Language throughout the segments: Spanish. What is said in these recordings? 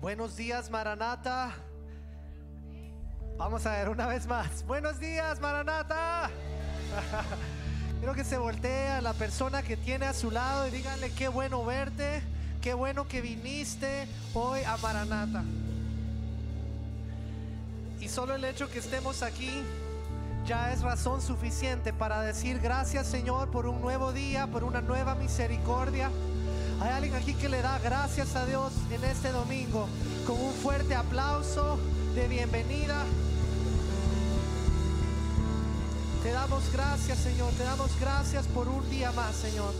Buenos días, Maranata. Vamos a ver una vez más. Buenos días, Maranata. Quiero que se voltee a la persona que tiene a su lado y díganle qué bueno verte, qué bueno que viniste hoy a Maranata. Y solo el hecho que estemos aquí ya es razón suficiente para decir gracias Señor por un nuevo día, por una nueva misericordia. Hay alguien aquí que le da gracias a Dios en este domingo con un fuerte aplauso de bienvenida. Te damos gracias, Señor. Te damos gracias por un día más, Señor.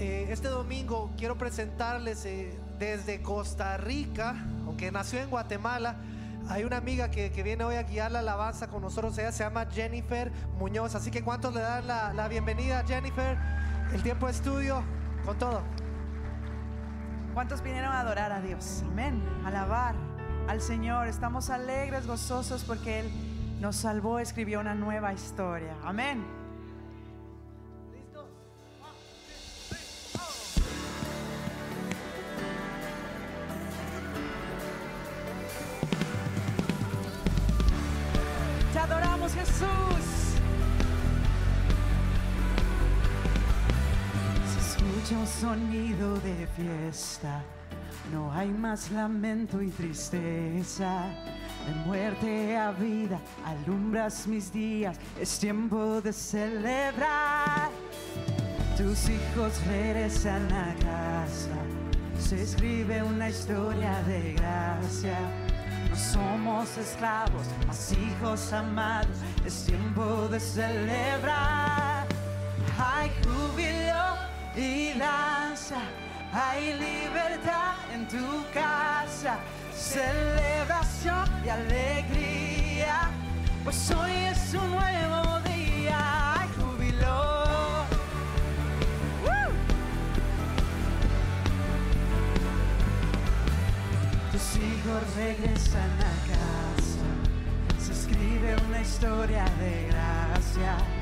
Eh, este domingo quiero presentarles eh, desde Costa Rica, aunque nació en Guatemala. Hay una amiga que, viene hoy a guiar la alabanza con nosotros. Ella se llama Jennifer Muñoz. Así que, ¿cuántos le dan la, la bienvenida, Jennifer? El tiempo de estudio con todo. ¿Cuántos vinieron a adorar a Dios? Amén. Alabar al Señor. Estamos alegres, gozosos porque Él nos salvó, escribió una nueva historia. Amén. No hay más lamento y tristeza. De muerte a vida, alumbras mis días. Es tiempo de celebrar. Tus hijos regresan a casa. Se escribe una historia de gracia. No somos esclavos, mas hijos amados. Es tiempo de celebrar. Hay júbilo y danza. Hay libertad en tu casa. Celebración y alegría. Pues hoy es un nuevo día. Hay júbilo. Tus hijos regresan a casa. Se escribe una historia de gracia.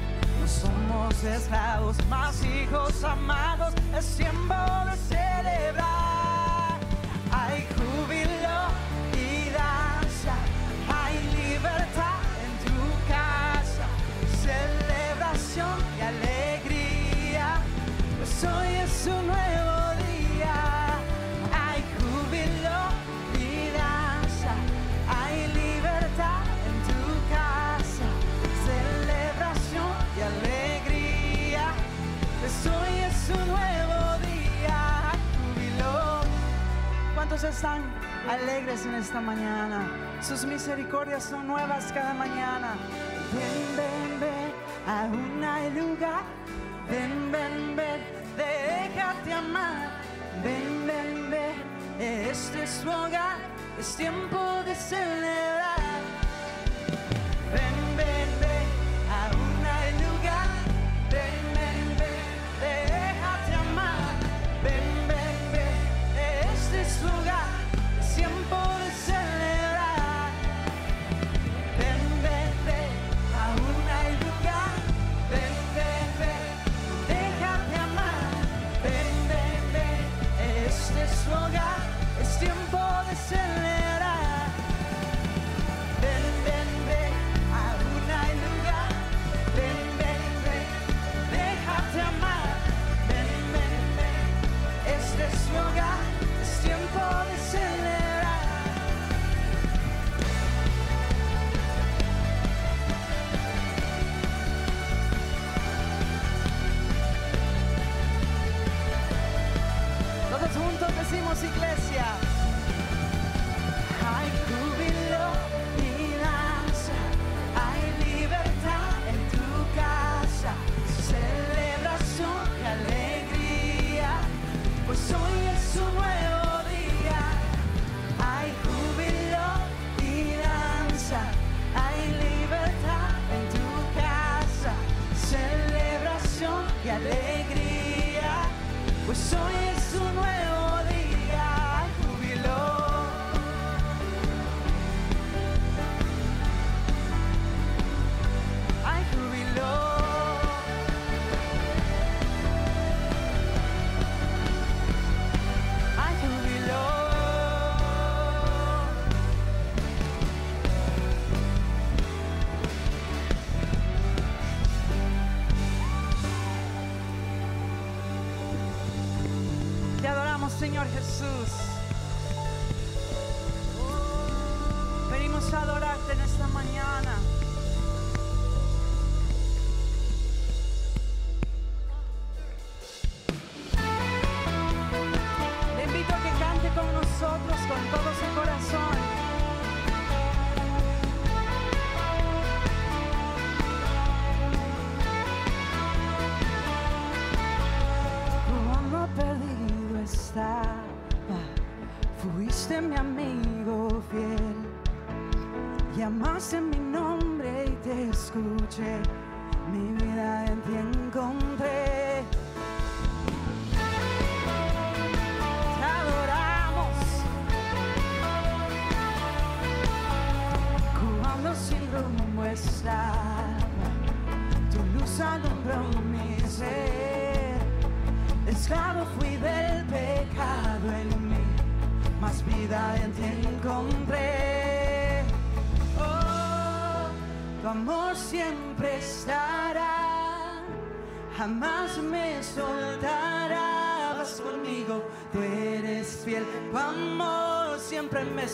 Somos esclavos, más hijos amados. Es tiempo de celebrar. Hay júbilo ¿Cuántos están alegres en esta mañana? Sus misericordias son nuevas cada mañana. Ven, ven, ven, aún hay lugar. Ven, ven, ven, déjate amar. Ven, ven, ven, este es tu hogar. Es tiempo de celebrar.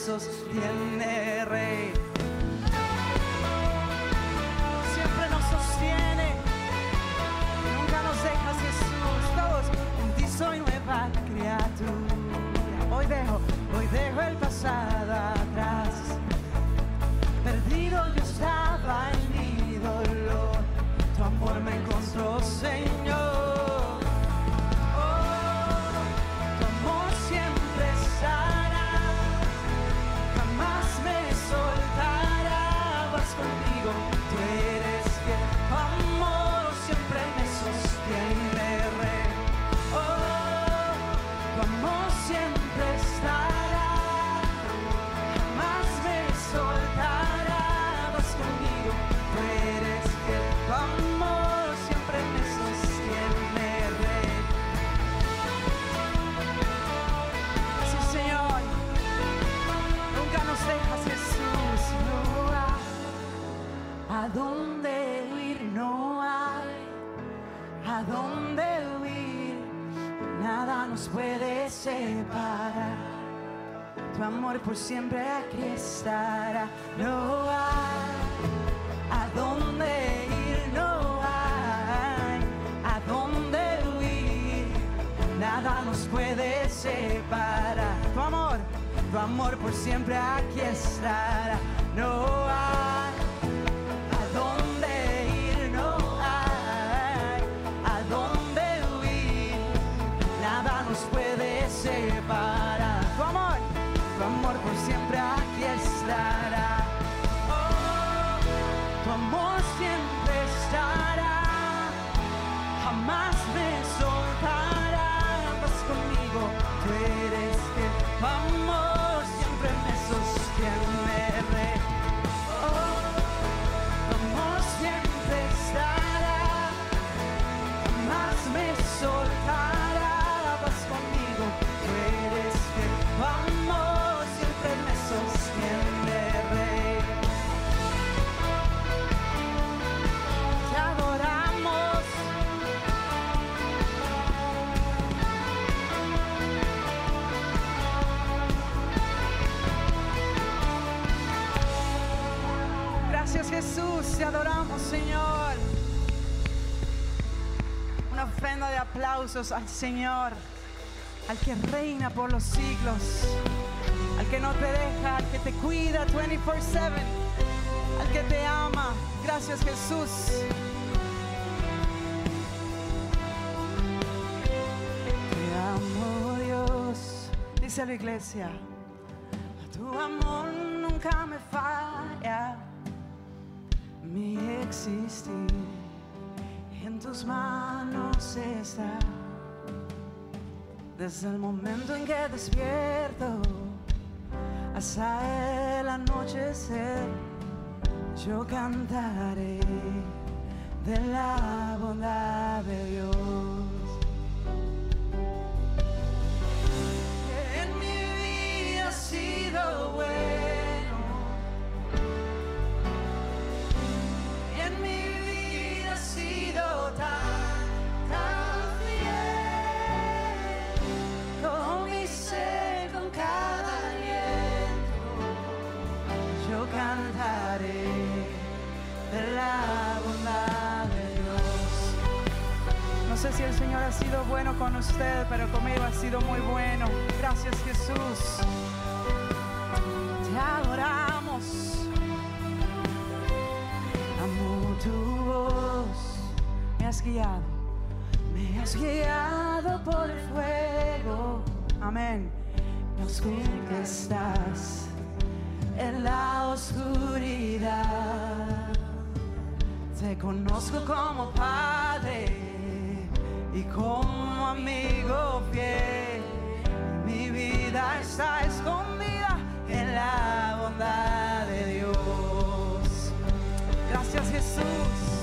brazos Siempre aquí estará. No hay a dónde ir, no hay a dónde huir. Nada nos puede separar. Tu amor, tu amor por siempre aquí estará. Jesús, te adoramos, Señor. Una ofrenda de aplausos al Señor, al que reina por los siglos, al que no te deja, al que te cuida 24/7, al que te ama. Gracias, Jesús. Te amo, Dios. Dice la iglesia, tu amor nunca me En tus manos está. Desde el momento en que despierto hasta el anochecer, yo cantaré de la bondad de Dios. la bondad de Dios. No sé si el Señor ha sido bueno con usted, pero conmigo ha sido muy bueno. Gracias Jesús. Te adoramos. Amo tu voz. Me has guiado. Me has guiado por el fuego. Amén. Me oscura estás en la oscuridad te conozco como padre y como amigo fiel. Mi vida está escondida en la bondad de Dios. Gracias Jesús.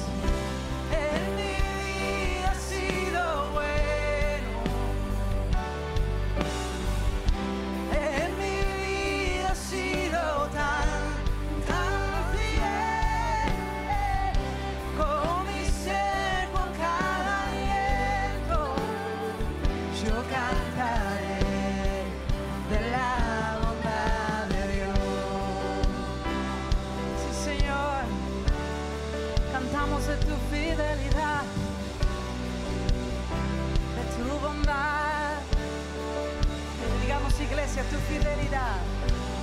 Tu fidelidad.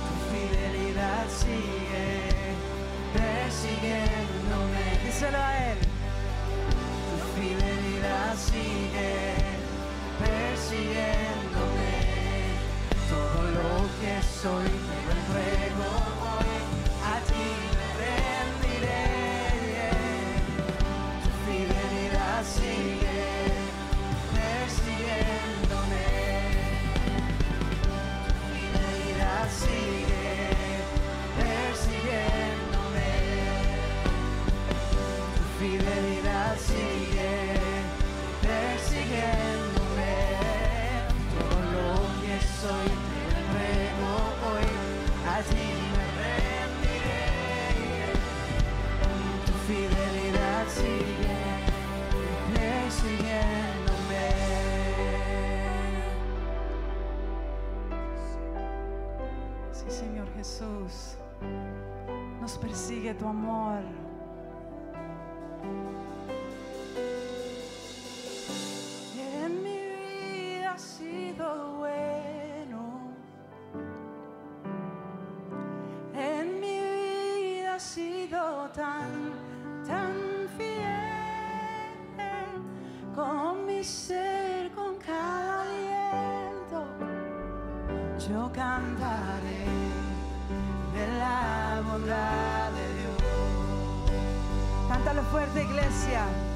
Tu fidelidad sigue persiguiéndome. Díselo a Él. Tu fidelidad sigue persiguiéndome. Todo lo que soy te lo entrego hoy. Fidelidad sigue persiguiéndome. Todo lo que soy te entrego hoy. A ti me rendiré. Tu fidelidad sigue persiguiéndome. Sí, Señor Jesús, nos persigue tu amor. En mi vida has sido bueno. En mi vida has sido tan, tan fiel. Con mi ser, con cada aliento, yo cantaré de la bondad. Cántalo fuerte, iglesia.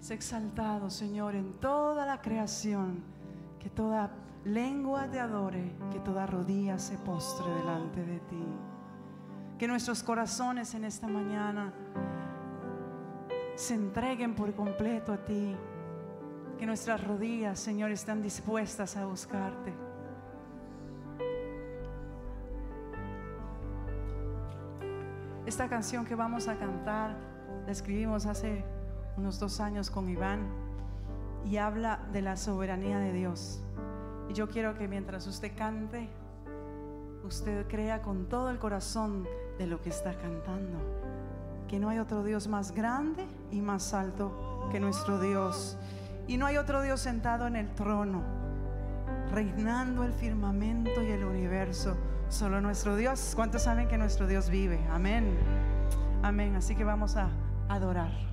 Es exaltado, Señor, en toda la creación. Que toda lengua te adore, que toda rodilla se postre delante de ti. Que nuestros corazones en esta mañana se entreguen por completo a ti. Que nuestras rodillas, Señor, están dispuestas a buscarte. Esta canción que vamos a cantar la escribimos hace unos dos años con Iván y habla de la soberanía de Dios. Y yo quiero que mientras usted cante, usted crea con todo el corazón de lo que está cantando. Que no hay otro Dios más grande y más alto que nuestro Dios. Y no hay otro Dios sentado en el trono, reinando el firmamento y el universo. Solo nuestro Dios. ¿Cuántos saben que nuestro Dios vive? Amén. Amén. Así que vamos a adorar.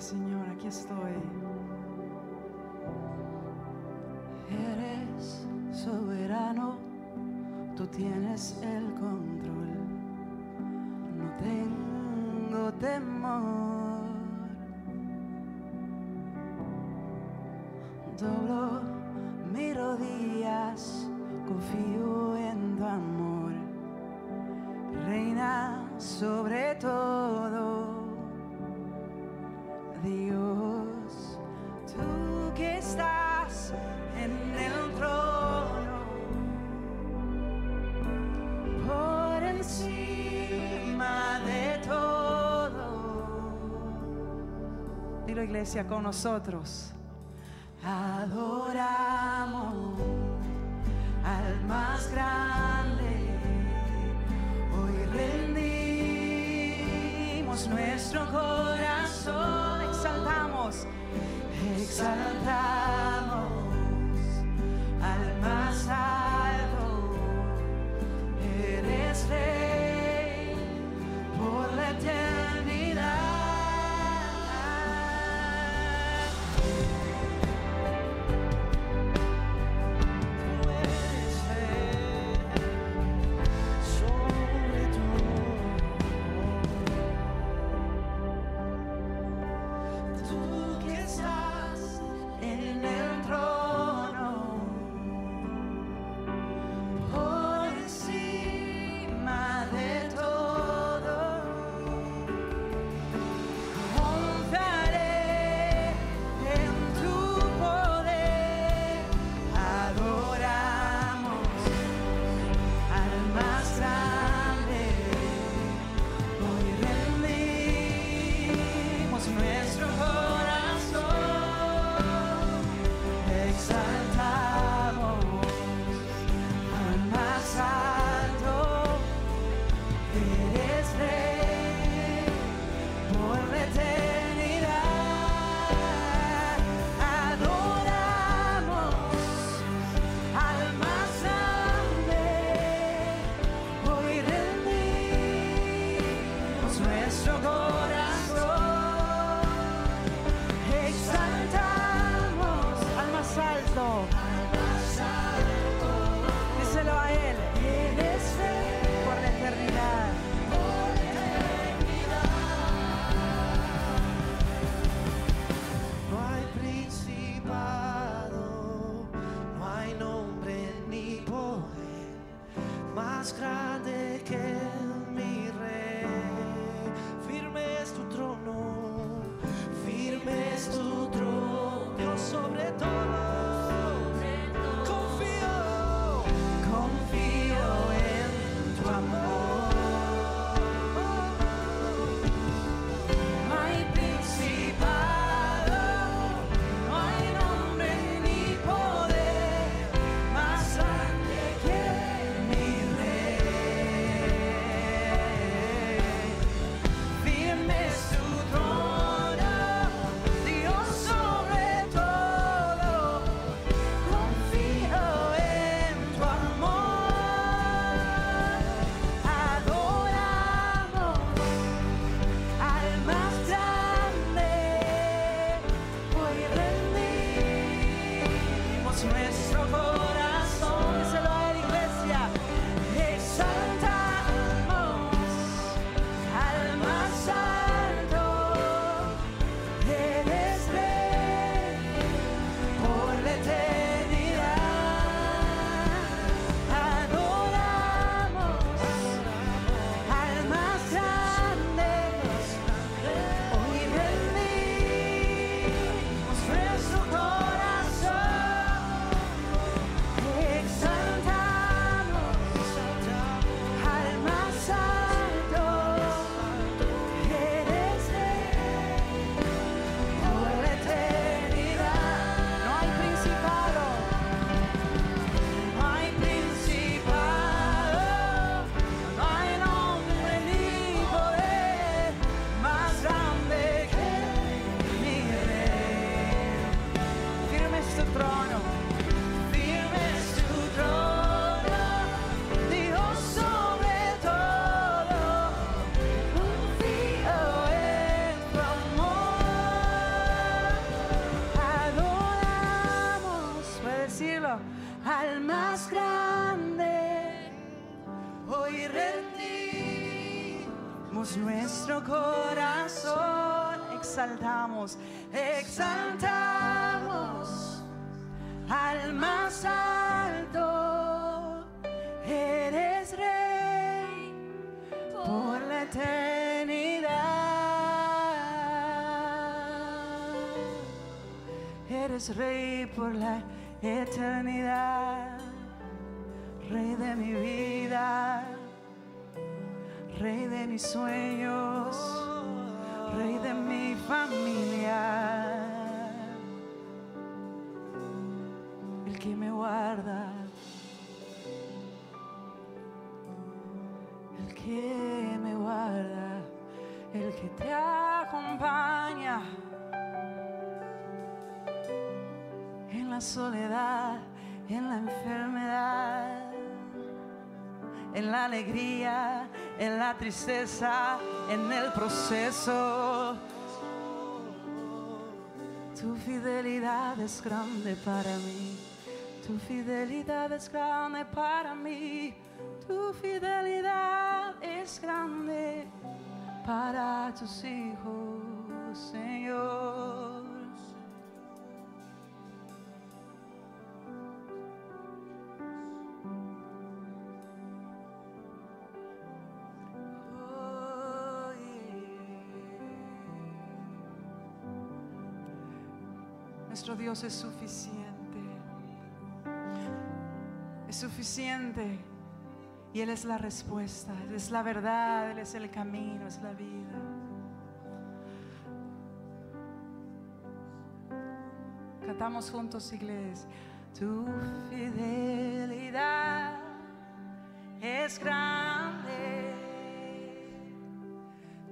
Manos y dile, Señor, aquí estoy. Eres soberano, tú tienes el control. No tengo temor. Doblo mis rodillas, confío en tu amor. Reina sobre todo. Con nosotros. Adoramos al más grande. Hoy rendimos nuestro corazón, exaltamos, exaltamos Eres rey por la eternidad. Rey de mi vida. Rey de mis sueños. Rey de mi familia. El que me guarda. Soledad, en la enfermedad, en la alegría, en la tristeza, en el proceso. Tu fidelidad es grande para mí. Tu fidelidad es grande para mí. Tu fidelidad es grande para tus hijos, Señor. Nuestro Dios es suficiente. Es suficiente. Y Él es la respuesta. Él es la verdad. Él es el camino. Es la vida. Cantamos juntos, iglesia. Tu fidelidad es grande.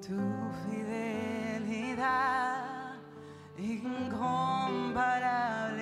Tu fidelidad incomparable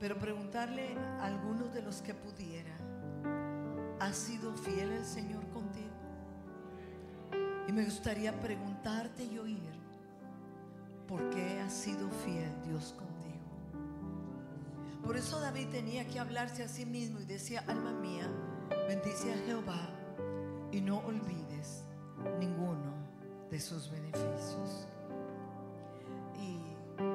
pero preguntarle a algunos de los que pudiera, ¿ha sido fiel el Señor contigo? Y me gustaría preguntarte y oír, ¿por qué ha sido fiel Dios contigo? Por eso David tenía que hablarse a sí mismo y decía, alma mía, bendice a Jehová y no olvides ninguno de sus beneficios.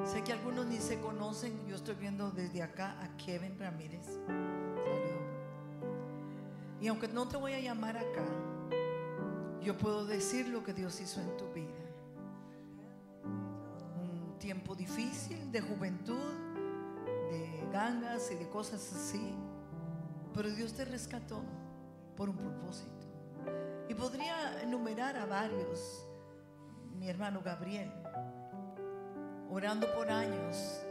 Sé que algunos ni se conocen, yo estoy viendo desde acá a Kevin Ramírez. Saludo. Y aunque no te voy a llamar acá, yo puedo decir lo que Dios hizo en tu vida. Un tiempo difícil de juventud, de gangas y de cosas así. Pero Dios te rescató por un propósito. Y podría enumerar a varios. Mi hermano Gabriel, orando por años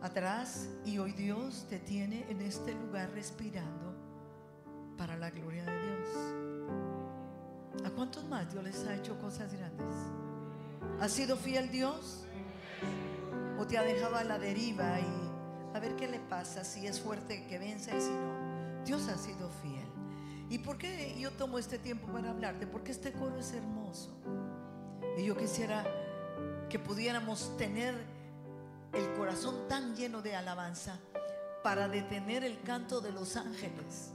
atrás y hoy Dios te tiene en este lugar respirando para la gloria de Dios. ¿A cuántos más Dios les ha hecho cosas grandes? ¿Ha sido fiel Dios? ¿O te ha dejado a la deriva y a ver qué le pasa si es fuerte que venza y si no? Dios ha sido fiel. ¿Y por qué yo tomo este tiempo para hablarte? Porque este coro es hermoso. Y yo quisiera que pudiéramos tener el corazón tan lleno de alabanza para detener el canto de los ángeles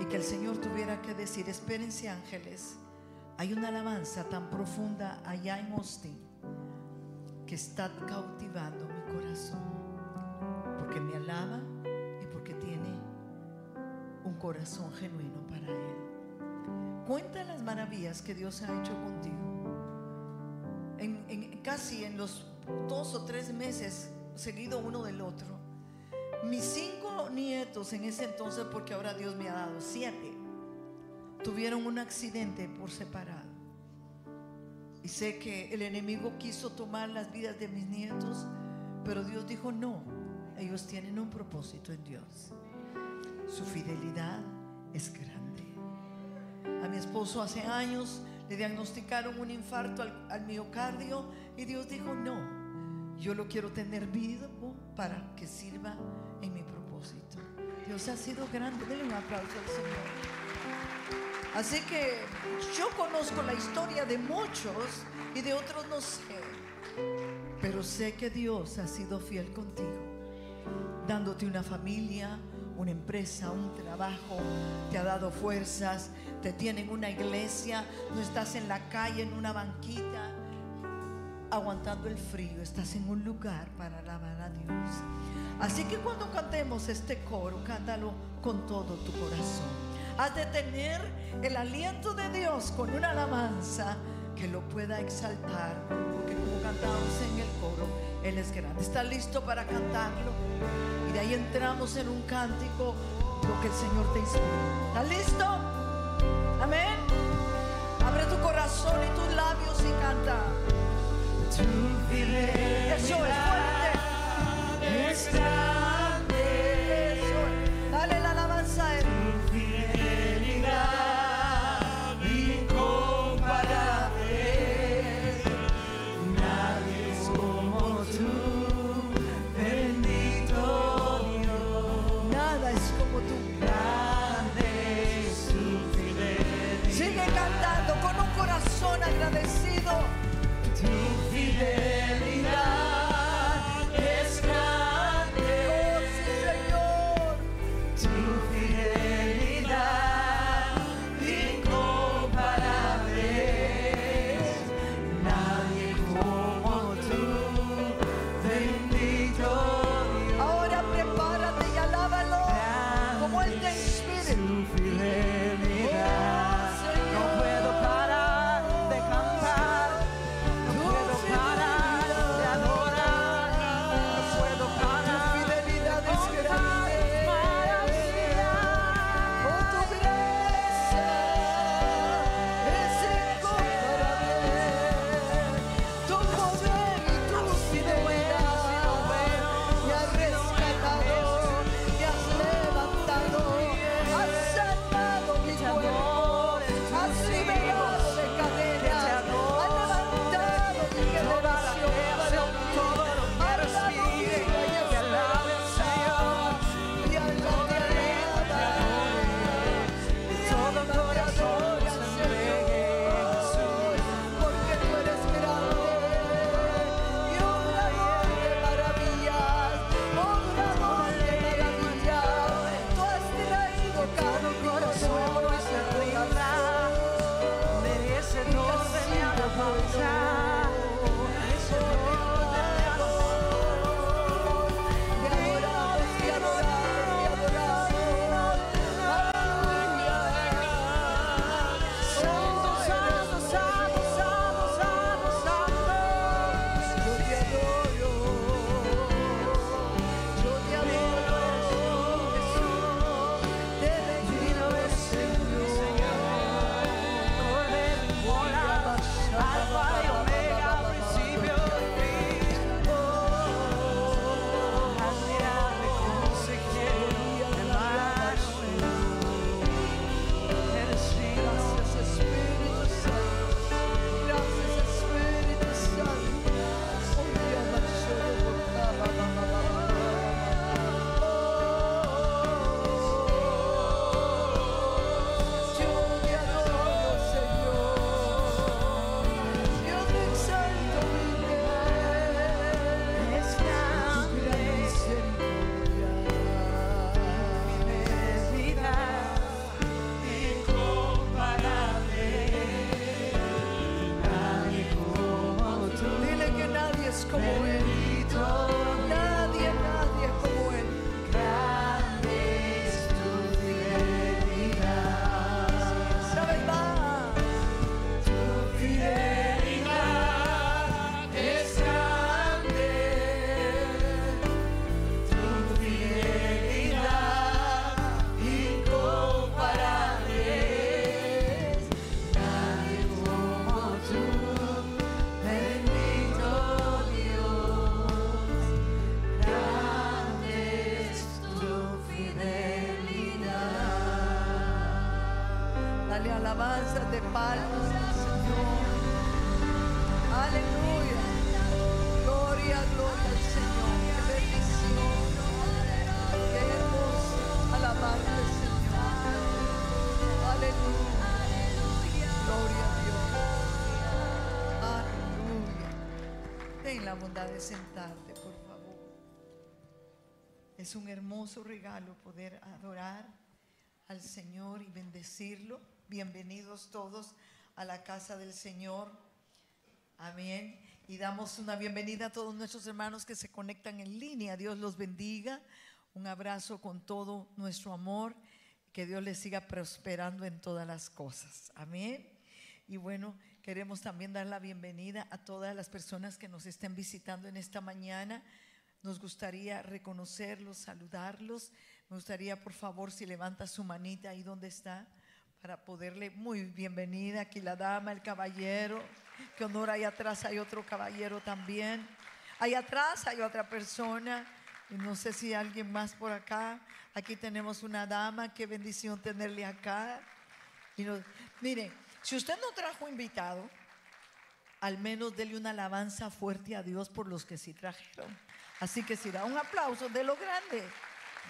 y que el Señor tuviera que decir, espérense ángeles, hay una alabanza tan profunda allá en Austin que está cautivando mi corazón, porque me alaba y porque tiene un corazón genuino para Él. Cuenta las maravillas que Dios ha hecho contigo. Casi en los dos o tres meses seguido uno del otro. Mis cinco nietos en ese entonces, porque ahora Dios me ha dado siete, tuvieron un accidente por separado. Y sé que el enemigo quiso tomar las vidas de mis nietos, pero Dios dijo no, ellos tienen un propósito en Dios. Su fidelidad es grande. A mi esposo hace años le diagnosticaron un infarto al, al miocardio y Dios dijo, no, yo lo quiero tener vivo para que sirva en mi propósito. Dios ha sido grande. Denle un aplauso al Señor. Así que yo conozco la historia de muchos y de otros no sé. Pero sé que Dios ha sido fiel contigo, dándote una familia, una empresa, un trabajo, te ha dado fuerzas, te tiene en una iglesia, no estás en la calle, en una banquita, aguantando el frío, estás en un lugar para alabar a Dios. Así que cuando cantemos este coro, cántalo con todo tu corazón. Has de tener el aliento de Dios con una alabanza que lo pueda exaltar, porque como cantamos en el coro, Él es grande. ¿Está listo para cantarlo? Y de ahí entramos en un cántico, lo que el Señor te inspira. ¿Está listo? Amén. Abre tu corazón y tus labios y canta. Eso es fuerte. De sentarte, por favor. Es un hermoso regalo poder adorar al Señor y bendecirlo. Bienvenidos todos a la casa del Señor. Amén. Y damos una bienvenida a todos nuestros hermanos que se conectan en línea. Dios los bendiga. Un abrazo con todo nuestro amor. Que Dios les siga prosperando en todas las cosas. Amén. Y bueno, queremos también dar la bienvenida a todas las personas que nos estén visitando en esta mañana. Nos gustaría reconocerlos, saludarlos. Me gustaría, por favor, si levanta su manita ahí donde está, para poderle, muy bienvenida, aquí la dama, el caballero, que honor ahí atrás hay otro caballero también. Ahí atrás hay otra persona, y no sé si alguien más por acá. Aquí tenemos una dama, qué bendición tenerle acá. Y nos- mire, si usted no trajo invitado, al menos dele una alabanza fuerte a Dios por los que sí trajeron. Así que si da un aplauso de lo grande,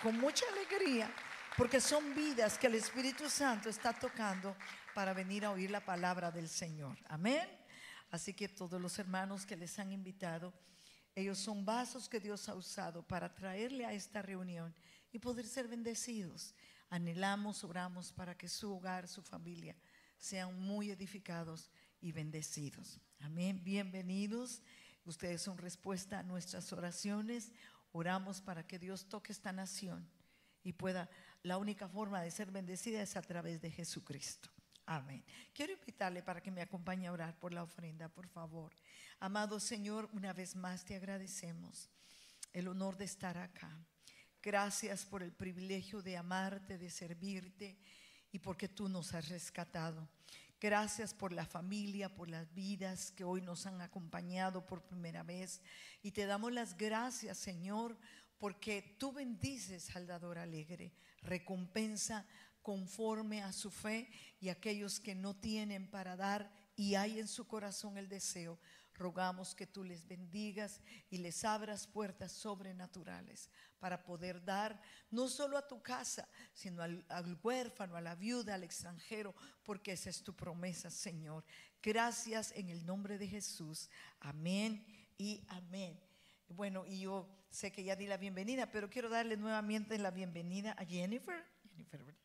con mucha alegría, porque son vidas que el Espíritu Santo está tocando para venir a oír la palabra del Señor. Amén. Así que todos los hermanos que les han invitado, ellos son vasos que Dios ha usado para traerle a esta reunión y poder ser bendecidos. Anhelamos, oramos para que su hogar, su familia sean muy edificados y bendecidos. Amén. Bienvenidos. Ustedes son respuesta a nuestras oraciones. Oramos para que Dios toque esta nación y pueda, la única forma de ser bendecida es a través de Jesucristo. Amén. Quiero invitarle para que me acompañe a orar por la ofrenda, por favor. Amado Señor, una vez más te agradecemos el honor de estar acá. Gracias por el privilegio de amarte, de servirte y porque tú nos has rescatado. Gracias por la familia, por las vidas que hoy nos han acompañado por primera vez. Y te damos las gracias, Señor, porque tú bendices al dador alegre, recompensa conforme a su fe y aquellos que no tienen para dar y hay en su corazón el deseo. Rogamos que tú les bendigas y les abras puertas sobrenaturales para poder dar no solo a tu casa, sino al, huérfano, a la viuda, al extranjero, porque esa es tu promesa, Señor. Gracias en el nombre de Jesús. Amén y amén. Bueno, y yo sé que ya di la bienvenida, pero quiero darle nuevamente la bienvenida a Jennifer. Jennifer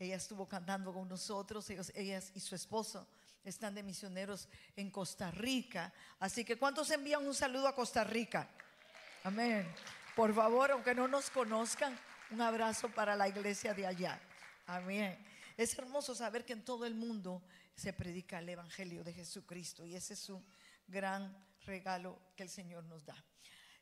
ella estuvo cantando con nosotros, ellos, ellas y su esposo están de misioneros en Costa Rica. Así que ¿cuántos envían un saludo a Costa Rica? Amén. Por favor, aunque no nos conozcan, un abrazo para la iglesia de allá. Amén. Es hermoso saber que en todo el mundo se predica el Evangelio de Jesucristo y ese es un gran regalo que el Señor nos da.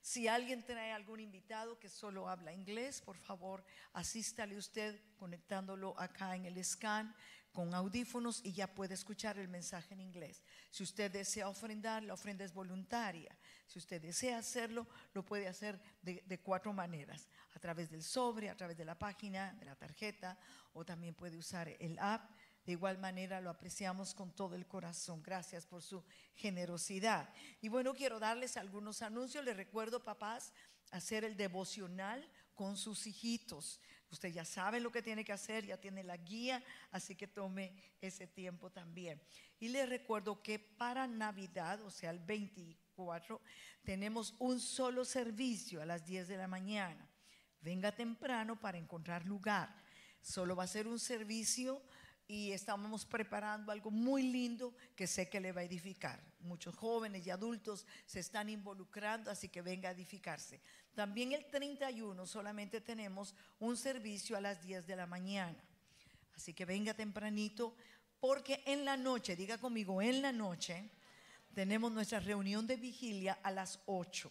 Si alguien trae algún invitado que solo habla inglés, por favor, asístale usted conectándolo acá en el scan con audífonos y ya puede escuchar el mensaje en inglés. Si usted desea ofrendar, la ofrenda es voluntaria. Si usted desea hacerlo, lo puede hacer de, cuatro maneras. A través del sobre, a través de la página, de la tarjeta, o también puede usar el app. De igual manera lo apreciamos con todo el corazón. Gracias por su generosidad. Y bueno, quiero darles algunos anuncios. Les recuerdo, papás, hacer el devocional con sus hijitos. Usted ya sabe lo que tiene que hacer, ya tiene la guía, así que tome ese tiempo también. Y les recuerdo que para Navidad, o sea, el 24, tenemos un solo servicio a las 10 de la mañana. Venga temprano para encontrar lugar. Solo va a ser un servicio y estamos preparando algo muy lindo que sé que le va a edificar. Muchos jóvenes y adultos se están involucrando, así que venga a edificarse. También el 31 solamente tenemos un servicio a las 10 de la mañana. Así que venga tempranito, porque en la noche, diga conmigo, en la noche tenemos nuestra reunión de vigilia a las 8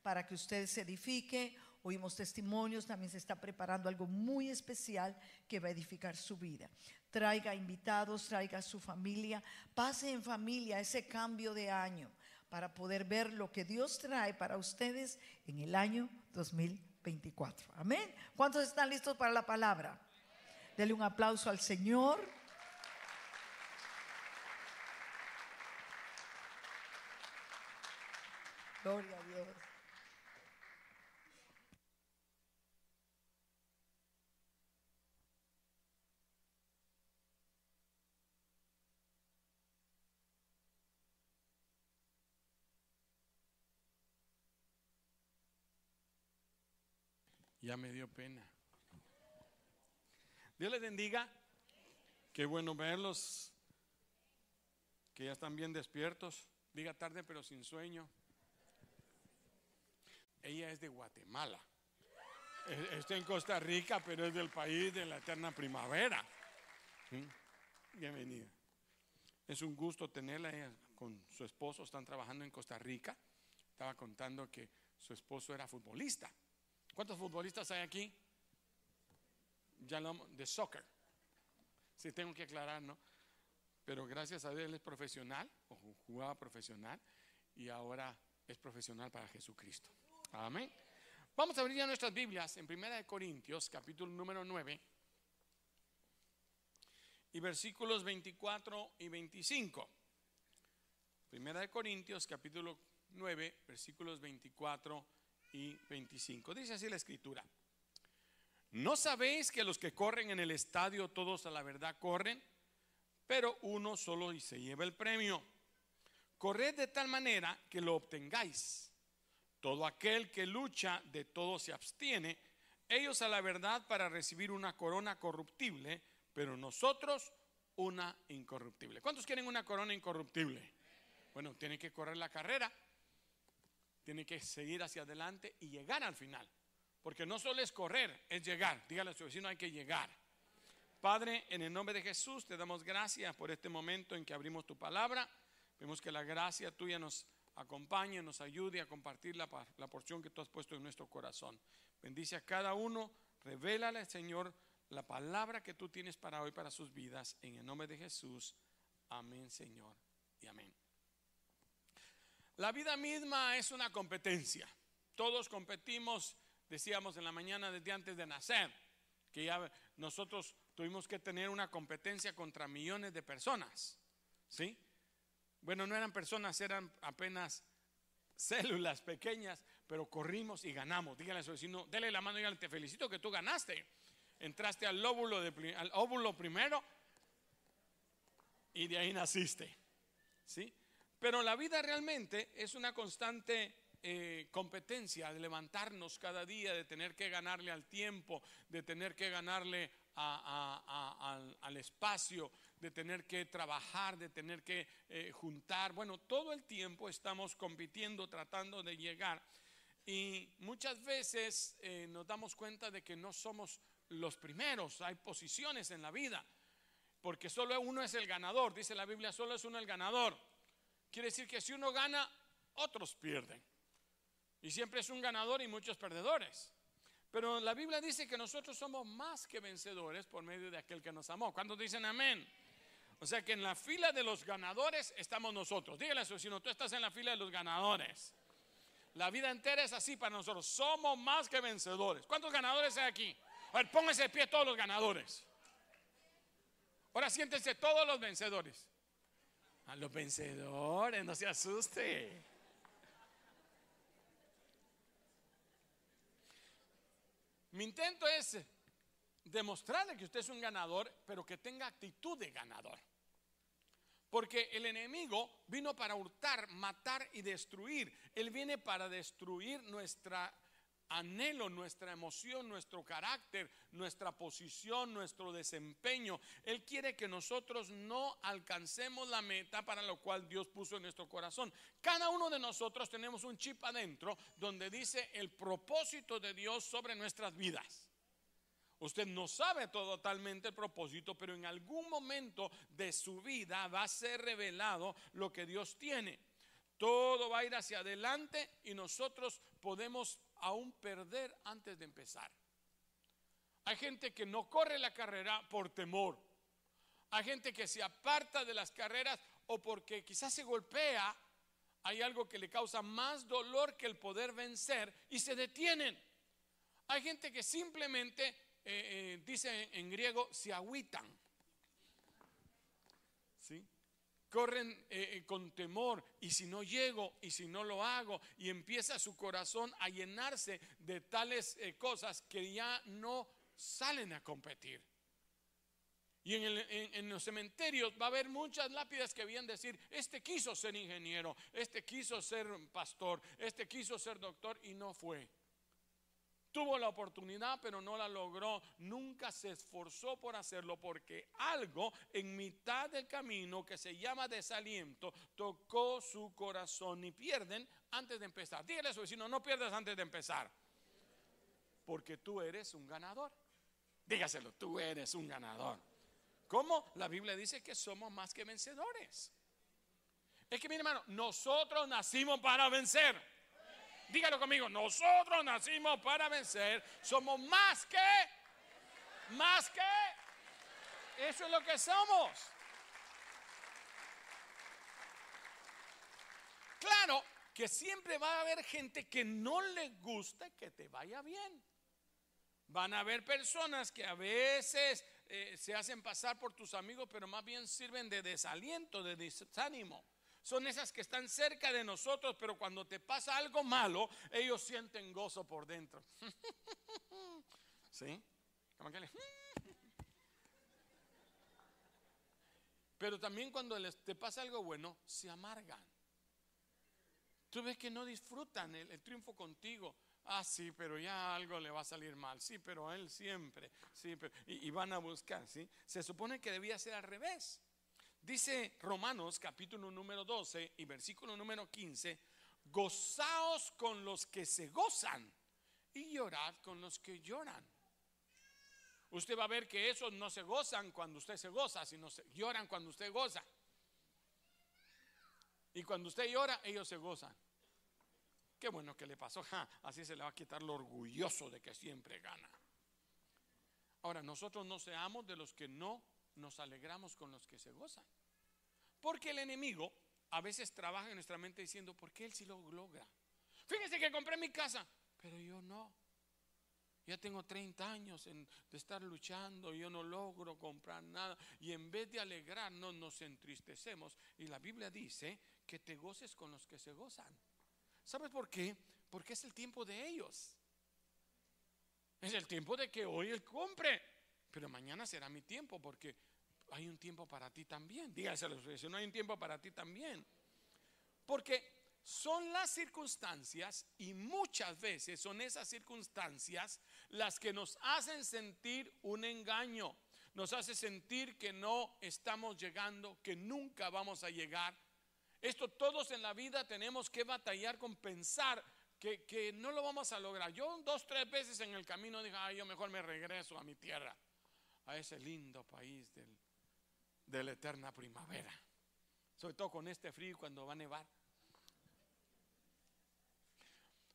para que usted se edifique. Oímos testimonios, también se está preparando algo muy especial que va a edificar su vida traiga invitados, traiga a su familia, pase en familia ese cambio de año para poder ver lo que Dios trae para ustedes en el año 2024. Amén. ¿Cuántos están listos para la palabra? Dele un aplauso al Señor. Gloria a Dios. Ya me dio pena. Dios les bendiga. Qué bueno verlos. Que ya están bien despiertos. Diga tarde pero sin sueño. Ella es de Guatemala. Está en Costa Rica, pero es del país de la eterna primavera. Bienvenida. Es un gusto tenerla con su esposo. Están trabajando en Costa Rica. Estaba contando que su esposo era futbolista. ¿Cuántos futbolistas hay aquí? Ya lo de soccer. Sí, tengo que aclarar, ¿no? Pero gracias a Dios él es profesional, jugaba profesional, y ahora es profesional para Jesucristo. Amén. Vamos a abrir ya nuestras Biblias en Primera Corintios, capítulo número 9, y versículos 24 y 25. Primera de Corintios, capítulo 9, versículos 24 y 25. Dice así la escritura. ¿No sabéis que los que corren en el estadio todos a la verdad corren? Pero uno solo y se lleva el premio. corred de tal manera que lo obtengáis. Todo aquel que lucha de todo se abstiene, ellos a la verdad para recibir una corona corruptible, pero nosotros una incorruptible. ¿Cuántos quieren una corona incorruptible? Bueno, tienen que correr la carrera, tienen que seguir hacia adelante y llegar al final. Porque no solo es correr, es llegar. Dígale a su vecino, hay que llegar. Padre, en el nombre de Jesús te damos gracias por este momento en que abrimos tu palabra. Vemos que la gracia tuya nos acompañe, nos ayude a compartir la, la porción que tú has puesto en nuestro corazón. Bendice a cada uno, revélale, Señor, la palabra que tú tienes para hoy, para sus vidas. En el nombre de Jesús. Amén, Señor. Y amén. La vida misma es una competencia. Todos competimos, decíamos en la mañana desde antes de nacer, que ya nosotros tuvimos que tener una competencia contra millones de personas. ¿Sí? Bueno, no eran personas, eran apenas células pequeñas, pero corrimos y ganamos. Dígale a su vecino, dele la mano y dígale, te felicito que tú ganaste. Entraste al óvulo, de, al óvulo primero y de ahí naciste. ¿Sí? Pero la vida realmente es una constante eh, competencia de levantarnos cada día, de tener que ganarle al tiempo, de tener que ganarle al, espacio, de tener que trabajar, de tener que eh, juntar. Bueno, todo el tiempo estamos compitiendo, tratando de llegar. Y muchas veces eh, nos damos cuenta de que no somos los primeros, hay posiciones en la vida, porque solo uno es el ganador, dice la Biblia, solo es uno el ganador. Quiere decir que si uno gana, otros pierden. Y siempre es un ganador y muchos perdedores. Pero la Biblia dice que nosotros somos más que vencedores por medio de aquel que nos amó. ¿Cuántos dicen amén? O sea que en la fila de los ganadores estamos nosotros. Dígale a su vecino, tú estás en la fila de los ganadores. La vida entera es así para nosotros. Somos más que vencedores. ¿Cuántos ganadores hay aquí? A ver, pónganse de pie todos los ganadores. Ahora siéntense todos los vencedores. A los vencedores, no se asuste. Mi intento es demostrarle que usted es un ganador, pero que tenga actitud de ganador. Porque el enemigo vino para hurtar, matar y destruir. Él viene para destruir nuestra anhelo, nuestra emoción, nuestro carácter, nuestra posición, nuestro desempeño. Él quiere que nosotros no alcancemos la meta para lo cual Dios puso en nuestro corazón. Cada uno de nosotros tenemos un chip adentro donde dice el propósito de Dios sobre nuestras vidas. Usted no sabe totalmente el propósito, pero en algún momento de su vida va a ser revelado lo que Dios tiene. Todo va a ir hacia adelante y nosotros podemos aún perder antes de empezar. Hay gente que no corre la carrera por temor. Hay gente que se aparta de las carreras o porque quizás se golpea. Hay algo que le causa más dolor que el poder vencer y se detienen. Hay gente que simplemente, eh, eh, dice en griego, se agüitan. ¿Sí? Corren eh, eh, con temor y si no llego y si no lo hago y empieza su corazón a llenarse de tales eh, cosas que ya no salen a competir. Y en, en, los cementerios va a haber muchas lápidas que vienen a decir, este quiso ser ingeniero, este quiso ser pastor, este quiso ser doctor y no fue. Tuvo la oportunidad, pero no la logró. Nunca se esforzó por hacerlo porque algo en mitad del camino que se llama desaliento tocó su corazón y pierden antes de empezar. Dígale a su vecino, no pierdas antes de empezar. Porque tú eres un ganador. Dígaselo, tú eres un ganador. ¿Cómo? La Biblia dice que somos más que vencedores. Es que mi hermano, nosotros nacimos para vencer. Dígalo conmigo, nosotros nacimos para vencer, somos más que, más que, eso es lo que somos. Claro que siempre va a haber gente que no le gusta que te vaya bien. Van a haber personas que a veces eh, se hacen pasar por tus amigos, pero más bien sirven de desaliento, de desánimo son esas que están cerca de nosotros, pero cuando te pasa algo malo, ellos sienten gozo por dentro. ¿Sí? Pero también cuando te pasa algo bueno, se amargan. Tú ves que no disfrutan el, el triunfo contigo. Ah, sí, pero ya algo le va a salir mal. Sí, pero a él siempre. Sí, pero, y, y van a buscar, ¿sí? Se supone que debía ser al revés. Dice Romanos capítulo número 12 y versículo número 15, gozaos con los que se gozan y llorad con los que lloran. Usted va a ver que esos no se gozan cuando usted se goza, sino se lloran cuando usted goza. Y cuando usted llora, ellos se gozan. Qué bueno que le pasó. Así se le va a quitar lo orgulloso de que siempre gana. Ahora, nosotros no seamos de los que no nos alegramos con los que se gozan. Porque el enemigo a veces trabaja en nuestra mente diciendo, ¿por qué él sí lo logra? Fíjense que compré mi casa, pero yo no. Ya tengo 30 años de estar luchando yo no logro comprar nada. Y en vez de alegrarnos, nos entristecemos. Y la Biblia dice que te goces con los que se gozan. ¿Sabes por qué? Porque es el tiempo de ellos. Es el tiempo de que hoy él compre. Pero mañana será mi tiempo porque hay un tiempo para ti también. Dígaselo, si no hay un tiempo para ti también. Porque son las circunstancias y muchas veces son esas circunstancias las que nos hacen sentir un engaño. Nos hace sentir que no estamos llegando, que nunca vamos a llegar. Esto todos en la vida tenemos que batallar con pensar que, que no lo vamos a lograr. Yo dos, tres veces en el camino dije, ay, yo mejor me regreso a mi tierra, a ese lindo país del, de la eterna primavera. Sobre todo con este frío cuando va a nevar.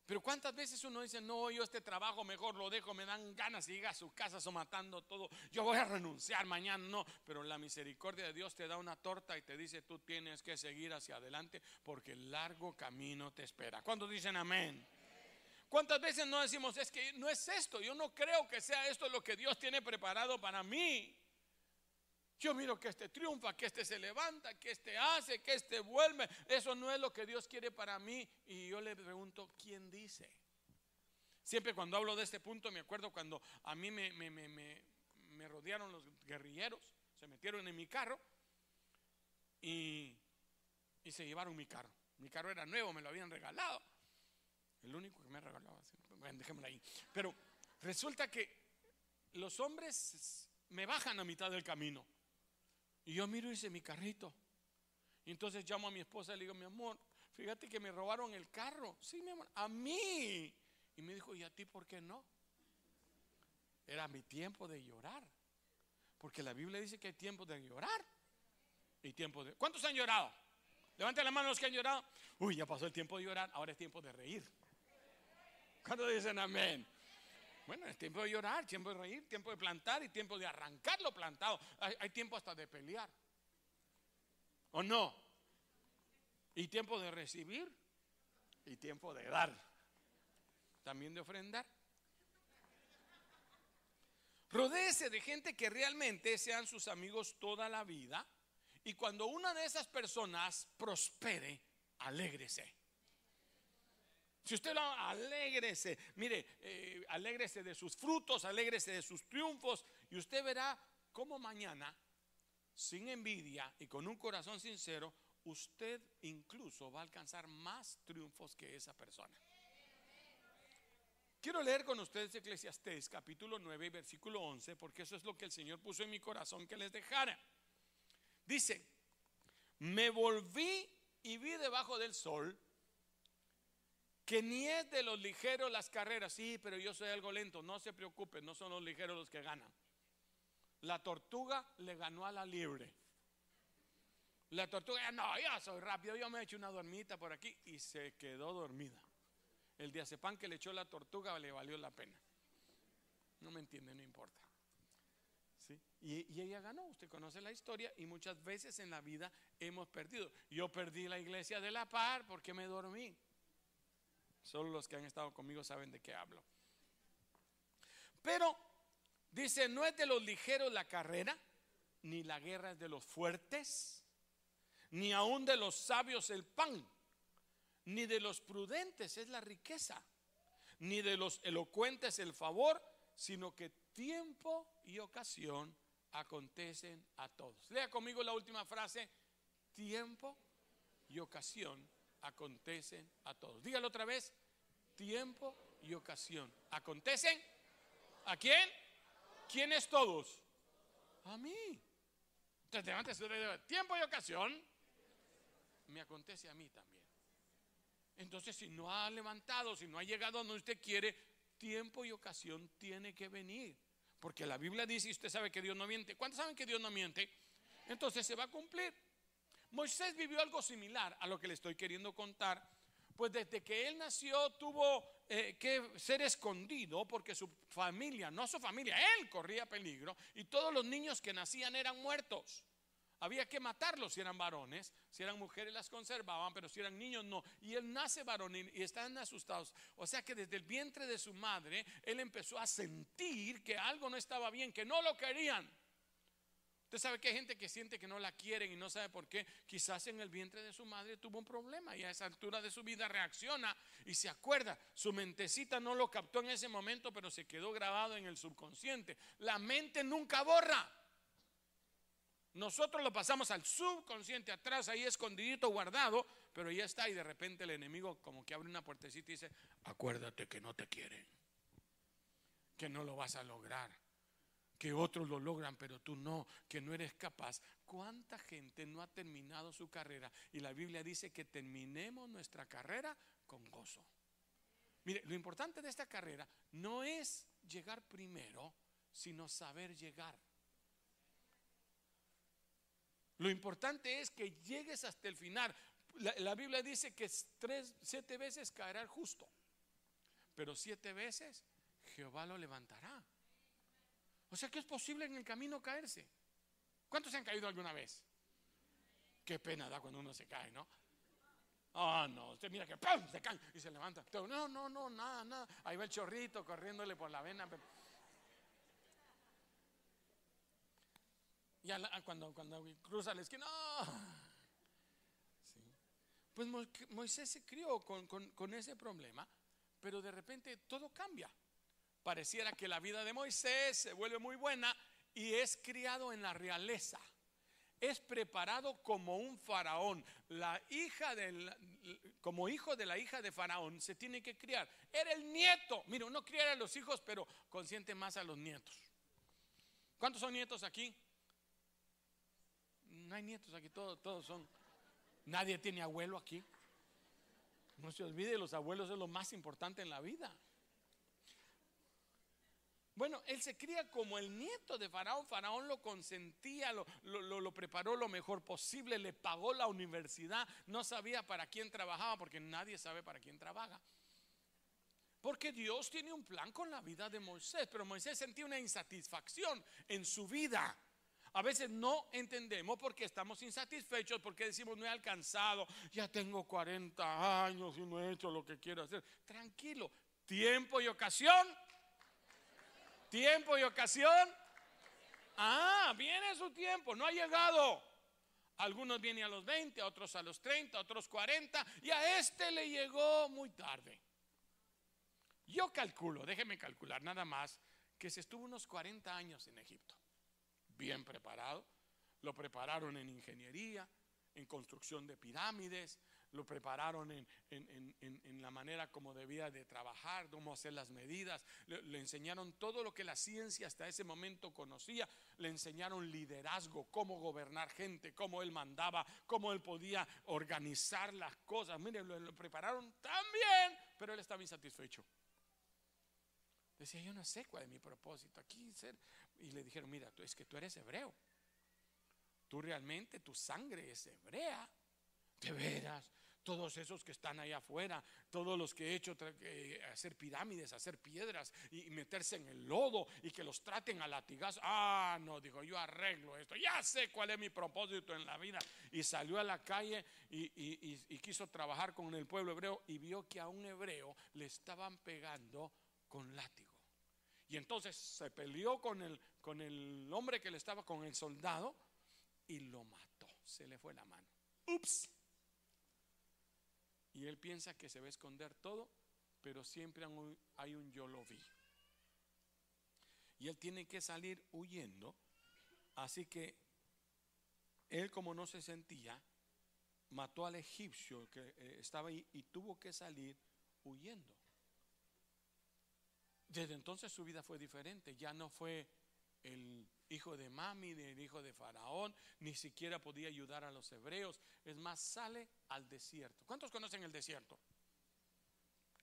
Pero cuántas veces uno dice, no, yo este trabajo mejor lo dejo, me dan ganas y llega a su casa somatando todo, yo voy a renunciar mañana, no, pero la misericordia de Dios te da una torta y te dice, tú tienes que seguir hacia adelante porque el largo camino te espera. ¿Cuántos dicen amén? ¿Cuántas veces no decimos, es que no es esto, yo no creo que sea esto lo que Dios tiene preparado para mí? Yo miro que este triunfa, que este se levanta, que este hace, que este vuelve. Eso no es lo que Dios quiere para mí. Y yo le pregunto, ¿quién dice? Siempre cuando hablo de este punto me acuerdo cuando a mí me, rodearon los guerrilleros, se metieron en mi carro y se llevaron mi carro. Mi carro era nuevo, me lo habían regalado. El único que me ha regalado. así. Bueno, dejémoslo ahí. Pero resulta que los hombres me bajan a mitad del camino. Y yo miro y dice mi carrito. Y entonces llamo a mi esposa y le digo, mi amor, fíjate que me robaron el carro. Sí, mi amor, a mí. Y me dijo, ¿y a ti por qué no? Era mi tiempo de llorar. Porque la Biblia dice que hay tiempo de llorar. Y tiempo de... ¿Cuántos han llorado? Levanten la mano los que han llorado. Uy, ya pasó el tiempo de llorar, ahora es tiempo de reír. ¿Cuántos dicen amén? Bueno, es tiempo de llorar, tiempo de reír, tiempo de plantar y tiempo de arrancar lo plantado. Hay, hay tiempo hasta de pelear. ¿O no? Y tiempo de recibir y tiempo de dar. También de ofrendar. Rodéese de gente que realmente sean sus amigos toda la vida. Y cuando una de esas personas prospere, alégrese. Si usted lo alégrese, mire, eh, de sus frutos, alégrese de sus triunfos, y usted verá cómo mañana, sin envidia y con un corazón sincero, usted incluso va a alcanzar más triunfos que esa persona. Quiero leer con ustedes Eclesiastés capítulo 9 versículo 11, porque eso es lo que el Señor puso en mi corazón que les dejara. Dice, me volví y vi debajo del sol que ni es de los ligeros las carreras, sí, pero yo soy algo lento, no se preocupen, no son los ligeros los que ganan. La tortuga le ganó a la liebre. La tortuga, no, yo soy rápido, yo me he hecho una dormita por aquí y se quedó dormida. El diazepam que le echó la tortuga le valió la pena. No me entiende, no importa. ¿Sí? Y ella ganó, usted conoce la historia y muchas veces en la vida hemos perdido. Yo perdí la iglesia de la par porque me dormí. Solo los que han estado conmigo saben de qué hablo. Pero dice, no es de los ligeros la carrera, ni la guerra es de los fuertes, ni aún de los sabios el pan, ni de los prudentes es la riqueza, ni de los elocuentes el favor, sino que tiempo y ocasión acontecen a todos. Lea conmigo la última frase, tiempo y ocasión acontecen a todos. Dígalo otra vez, tiempo y ocasión. ¿Acontecen? ¿A quién? ¿Quiénes todos? A mí. Entonces tiempo y ocasión. Me acontece a mí también. Entonces, si no ha levantado, si no ha llegado donde usted quiere, tiempo y ocasión tiene que venir. Porque la Biblia dice, y usted sabe que Dios no miente. ¿Cuántos saben que Dios no miente? Entonces se va a cumplir. Moisés vivió algo similar a lo que le estoy queriendo contar. Pues desde que él nació tuvo eh, que ser escondido porque su familia, no su familia, él corría peligro y todos los niños que nacían eran muertos. Había que matarlos si eran varones, si eran mujeres las conservaban, pero si eran niños no. Y él nace varón y están asustados. O sea que desde el vientre de su madre, él empezó a sentir que algo no estaba bien, que no lo querían. Usted sabe que hay gente que siente que no la quieren y no sabe por qué. Quizás en el vientre de su madre tuvo un problema y a esa altura de su vida reacciona y se acuerda. Su mentecita no lo captó en ese momento, pero se quedó grabado en el subconsciente. La mente nunca borra. Nosotros lo pasamos al subconsciente atrás, ahí escondidito, guardado, pero ya está y de repente el enemigo como que abre una puertecita y dice, acuérdate que no te quieren, que no lo vas a lograr, que otros lo logran, pero tú no, que no eres capaz. ¿Cuánta gente no ha terminado su carrera? Y la Biblia dice que terminemos nuestra carrera con gozo. Mire, lo importante de esta carrera no es llegar primero, sino saber llegar. Lo importante es que llegues hasta el final. La, Biblia dice que tres, siete veces caerá el justo, pero siete veces Jehová lo levantará. O sea que es posible en el camino caerse. ¿Cuántos se han caído alguna vez? Qué pena da cuando uno se cae, ¿no? Ah, no, usted mira que ¡pum! se cae y se levanta. No, no, no, nada, nada. Ahí va el chorrito corriéndole por la vena. Y cuando, cuando cruza la esquina, Pues Moisés se crió con, con ese problema, pero de repente todo cambia. Pareciera que la vida de Moisés se vuelve muy buena y es criado en la realeza. Es preparado como un faraón. La hija del, como hijo de la hija de faraón se tiene que criar. Era el nieto. Mira, uno cría a los hijos, pero consiente más a los nietos. ¿Cuántos son nietos aquí? no hay nietos aquí, todos, todos son. Nadie tiene abuelo aquí. No se olvide, los abuelos es lo más importante en la vida. Bueno, él se cría como el nieto de Faraón. Faraón lo consentía, lo, preparó lo mejor posible, le pagó la universidad. No sabía para quién trabajaba, porque nadie sabe para quién trabaja. Porque Dios tiene un plan con la vida de Moisés, pero Moisés sentía una insatisfacción en su vida. A veces no entendemos porque estamos insatisfechos, porque decimos no he alcanzado, ya tengo 40 años y no he hecho lo que quiero hacer. Tranquilo, tiempo y ocasión. Tiempo y ocasión. Ah, viene su tiempo, no ha llegado. Algunos vienen a los 20, otros a los 30, otros 40 y a este le llegó muy tarde. Yo calculo, déjeme calcular nada más, que se estuvo unos 40 años en Egipto bien preparado. Lo prepararon en ingeniería, en construcción de pirámides, lo prepararon en, la manera como debía de trabajar, cómo hacer las medidas, le, enseñaron todo lo que la ciencia hasta ese momento conocía, le enseñaron liderazgo, cómo gobernar gente, cómo él mandaba, cómo él podía organizar las cosas. Miren, lo, prepararon tan bien, pero él estaba insatisfecho. Decía, yo no sé cuál es mi propósito aquí ser. Y le dijeron, mira, es que tú eres hebreo. Tú realmente, tu sangre es hebrea. De veras, todos esos que están ahí afuera, todos los que he hecho hacer pirámides, hacer piedras y, meterse en el lodo y que los traten a latigazos. Ah, no, dijo, yo arreglo esto, ya sé cuál es mi propósito en la vida. Y salió a la calle y, y quiso trabajar con el pueblo hebreo y vio que a un hebreo le estaban pegando con látigo. Y entonces se peleó con el, con el hombre que le estaba, con el soldado, y lo mató. Se le fue la mano. Ups. Y él piensa que se va a esconder todo, pero siempre hay un yo lo vi. Y él tiene que salir huyendo. Así que él como no se sentía, mató al egipcio que eh, estaba ahí y tuvo que salir huyendo. Desde entonces su vida fue diferente, ya no fue el hijo de Mami, el hijo de Faraón, ni siquiera podía ayudar a los hebreos. Es más, sale al desierto. ¿Cuántos conocen el desierto?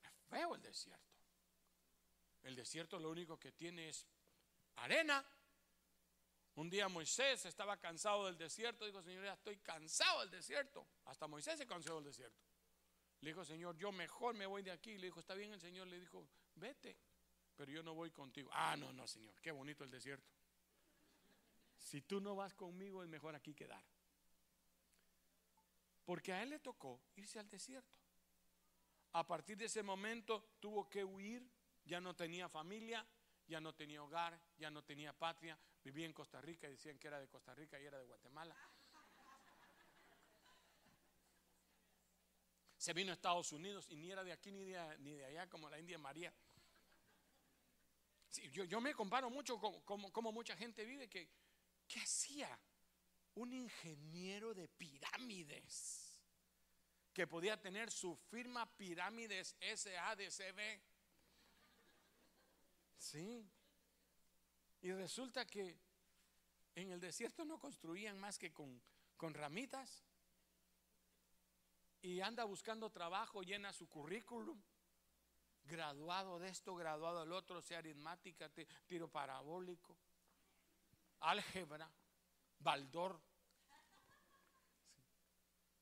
Es feo el desierto. El desierto lo único que tiene es arena. Un día Moisés estaba cansado del desierto, dijo, Señor, ya estoy cansado del desierto. Hasta Moisés se cansó del desierto. Le dijo, Señor, yo mejor me voy de aquí. Le dijo, está bien, el Señor le dijo, vete, pero yo no voy contigo. Ah, no, no, Señor, qué bonito el desierto. Si tú no vas conmigo, es mejor aquí quedar. Porque a él le tocó irse al desierto. A partir de ese momento tuvo que huir, ya no tenía familia, ya no tenía hogar, ya no tenía patria, vivía en Costa Rica y decían que era de Costa Rica y era de Guatemala. Se vino a Estados Unidos y ni era de aquí ni de, ni de allá como la India María. Sí, yo, yo me comparo mucho con como mucha gente vive que, ¿qué hacía? Un ingeniero de pirámides que podía tener su firma Pirámides SADCB. Sí. Y resulta que en el desierto no construían más que con, ramitas. Y anda buscando trabajo, llena su currículum. Graduado de esto, graduado del otro, sea aritmática, tiro parabólico, álgebra, baldor.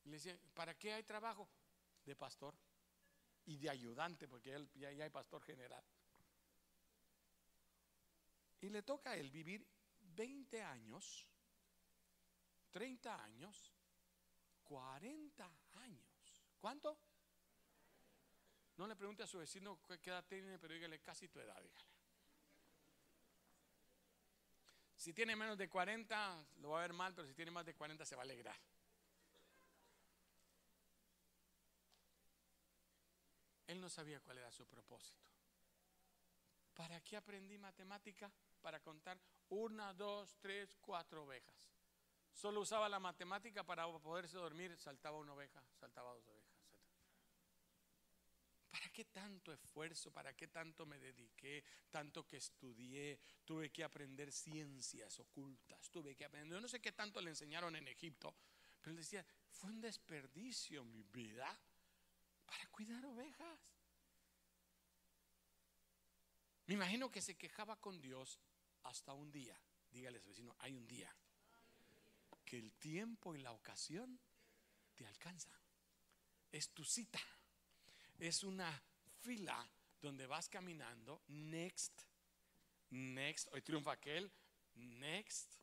le decía, ¿para qué hay trabajo? De pastor y de ayudante, porque ya, ya hay pastor general. Y le toca a él vivir 20 años, 30 años, 40 años. ¿Cuánto? No le pregunte a su vecino qué edad tiene, pero dígale casi tu edad, dígale. Si tiene menos de 40, lo va a ver mal, pero si tiene más de 40 se va a alegrar. Él no sabía cuál era su propósito. ¿Para qué aprendí matemática? para contar una, dos, tres, cuatro ovejas. Solo usaba la matemática para poderse dormir, saltaba una oveja, saltaba dos ovejas. ¿Para qué tanto esfuerzo? ¿Para qué tanto me dediqué? Tanto que estudié, tuve que aprender ciencias ocultas, tuve que aprender, yo no sé qué tanto le enseñaron en Egipto, pero él decía, fue un desperdicio mi vida para cuidar ovejas. Me imagino que se quejaba con Dios hasta un día. Dígale a vecino, hay un día que el tiempo y la ocasión te alcanzan. Es tu cita. Es una fila donde vas caminando. Next, next. Hoy triunfa aquel. Next.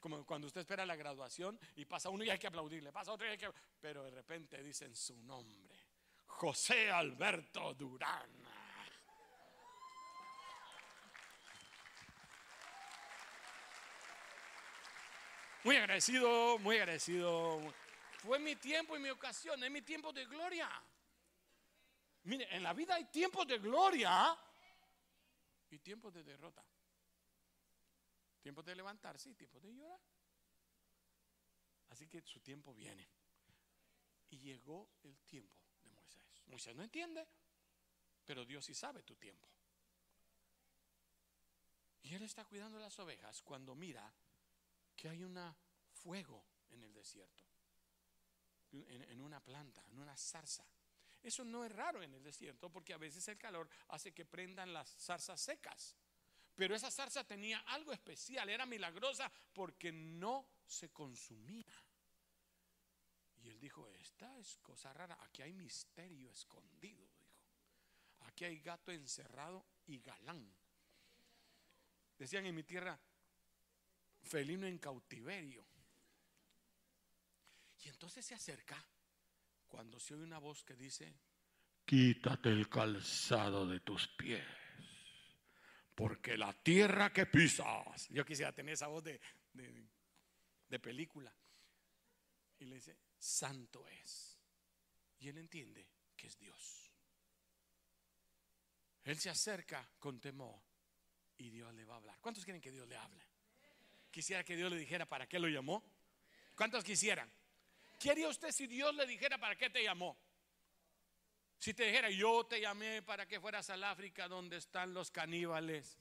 Como cuando usted espera la graduación y pasa uno y hay que aplaudirle. Pasa otro y hay que. Pero de repente dicen su nombre: José Alberto Durán. Muy agradecido, muy agradecido. Fue mi tiempo y mi ocasión, es mi tiempo de gloria. Mire, en la vida hay tiempos de gloria y tiempos de derrota. Tiempos de levantarse y tiempos de llorar. Así que su tiempo viene. Y llegó el tiempo de Moisés. Moisés no entiende, pero Dios sí sabe tu tiempo. Y él está cuidando las ovejas cuando mira que hay un fuego en el desierto, en, una planta, en una zarza. Eso no es raro en el desierto porque a veces el calor hace que prendan las zarzas secas. Pero esa zarza tenía algo especial, era milagrosa porque no se consumía. Y él dijo, esta es cosa rara, aquí hay misterio escondido. Aquí hay gato encerrado y galán. Decían en mi tierra, felino en cautiverio. Y entonces se acerca cuando se oye una voz que dice, quítate el calzado de tus pies, porque la tierra que pisas, yo quisiera tener esa voz de, de, película, y le dice, santo es. Y él entiende que es Dios. Él se acerca con temor y Dios le va a hablar. ¿Cuántos quieren que Dios le hable? Quisiera que Dios le dijera para qué lo llamó. ¿Cuántos quisieran? ¿Qué haría usted si Dios le dijera para qué te llamó? Si te dijera, yo te llamé para que fueras al África donde están los caníbales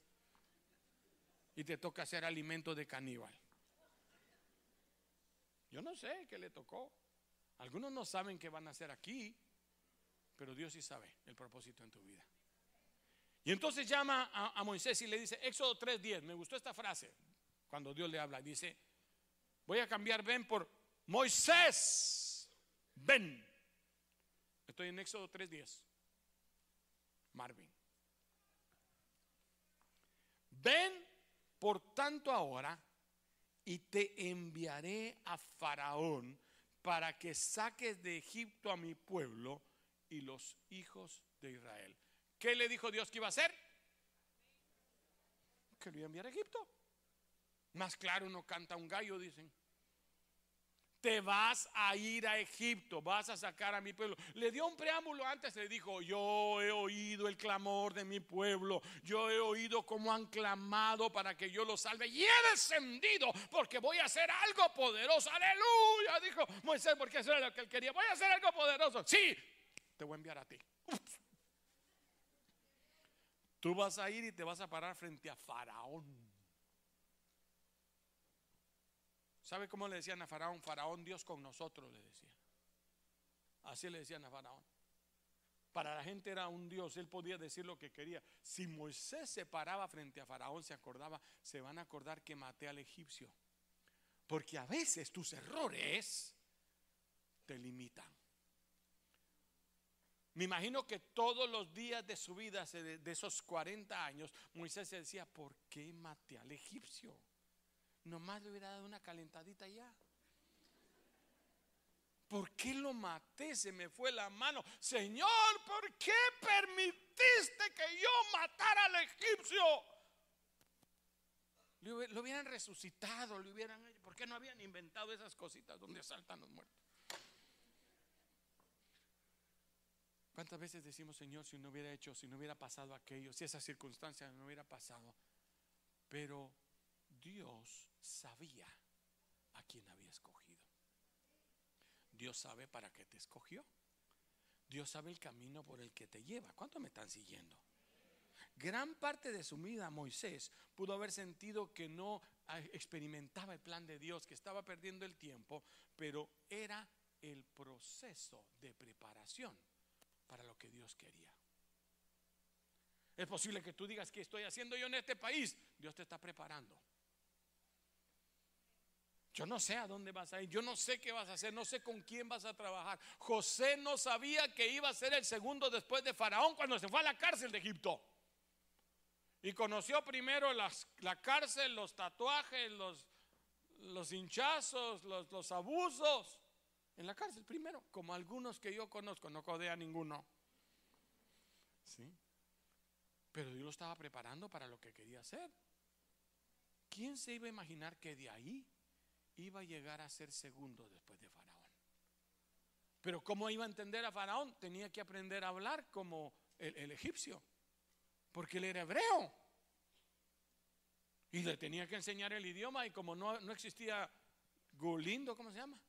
y te toca hacer alimento de caníbal. Yo no sé qué le tocó. Algunos no saben qué van a hacer aquí, pero Dios sí sabe el propósito en tu vida. Y entonces llama a, Moisés y le dice, Éxodo 3.10, me gustó esta frase, cuando Dios le habla, dice, voy a cambiar ven por Moisés, ven. Estoy en Éxodo 3.10. Marvin. Ven por tanto ahora y te enviaré a Faraón para que saques de Egipto a mi pueblo y los hijos de Israel. ¿Qué le dijo Dios que iba a hacer? Que lo iba a enviar a Egipto. Más claro no canta un gallo, dicen te vas a ir a Egipto, vas a sacar a mi pueblo. Le dio un preámbulo antes, le dijo, yo he oído el clamor de mi pueblo, yo he oído cómo han clamado para que yo los salve y he descendido porque voy a hacer algo poderoso. Aleluya, dijo Moisés, porque eso era lo que él quería. Voy a hacer algo poderoso. Sí, te voy a enviar a ti. Tú vas a ir y te vas a parar frente a Faraón. ¿Sabe cómo le decían a Faraón? Faraón, Dios con nosotros, le decían. Así le decían a Faraón. Para la gente era un Dios, él podía decir lo que quería. Si Moisés se paraba frente a Faraón, se acordaba, se van a acordar que maté al egipcio. Porque a veces tus errores te limitan. Me imagino que todos los días de su vida, de esos 40 años, Moisés se decía, ¿por qué maté al egipcio? Nomás le hubiera dado una calentadita ya. ¿Por qué lo maté? Se me fue la mano. Señor, ¿por qué permitiste que yo matara al egipcio? Lo hubieran resucitado, lo hubieran... ¿Por qué no habían inventado esas cositas donde asaltan los muertos? ¿Cuántas veces decimos, Señor, si no hubiera hecho, si no hubiera pasado aquello, si esa circunstancia no hubiera pasado? Pero Dios sabía a quién había escogido. Dios sabe para qué te escogió. Dios sabe el camino por el que te lleva. ¿Cuánto me están siguiendo? Gran parte de su vida Moisés pudo haber sentido que no ah, experimentaba el plan de Dios, que estaba perdiendo el tiempo, pero era el proceso de preparación para lo que Dios quería. Es posible que tú digas que estoy haciendo yo en este país. Dios te está preparando. Yo no sé a dónde vas a ir, yo no sé qué vas a hacer, no sé con quién vas a trabajar. José no sabía que iba a ser el segundo después de Faraón cuando se fue a la cárcel de Egipto. Y conoció primero la cárcel, los tatuajes, los, los hinchazos, los, los, abusos. En la cárcel primero, como algunos que yo conozco, no codea ninguno. ¿Sí? Pero Dios lo estaba preparando para lo que quería hacer. ¿Quién se iba a imaginar que de ahí iba a llegar a ser segundo después de Faraón. Pero ¿cómo iba a entender a Faraón? Tenía que aprender a hablar como el, egipcio, porque él era hebreo. Y le tenía que enseñar el idioma y como no, no existía Golindo, ¿cómo se llama?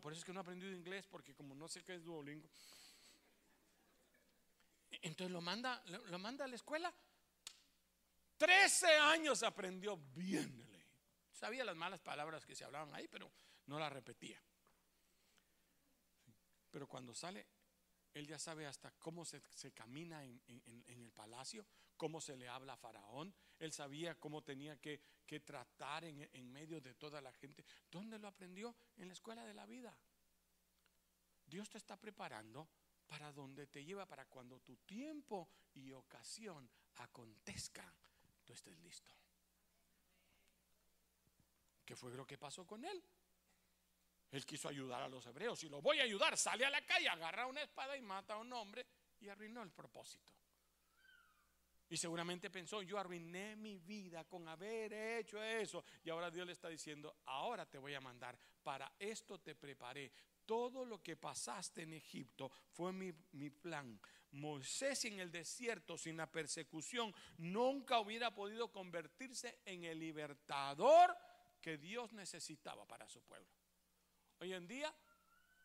por eso es que no he aprendido inglés, porque como no sé qué es Duolingo. Entonces lo manda, lo manda a la escuela 13 años aprendió bien de ley. Sabía las malas palabras que se hablaban ahí, pero no las repetía. Pero cuando sale, él ya sabe hasta cómo se, camina en, el palacio, cómo se le habla a Faraón. Él sabía cómo tenía que, tratar en medio de toda la gente. ¿Dónde lo aprendió? En la escuela de la vida. Dios te está preparando para donde te lleva, para cuando tu tiempo y ocasión acontezcan tú estés listo. ¿Qué fue lo que pasó con él? Él quiso ayudar a los hebreos y lo voy a ayudar. Sale a la calle, agarra una espada y mata a un hombre y arruinó el propósito. Y seguramente pensó, yo arruiné mi vida con haber hecho eso. Y ahora Dios le está diciendo, ahora te voy a mandar. Para esto te preparé. Todo lo que pasaste en Egipto fue mi, mi plan. Moisés en el desierto sin la persecución nunca hubiera podido convertirse en el libertador que Dios necesitaba para su pueblo. Hoy en día,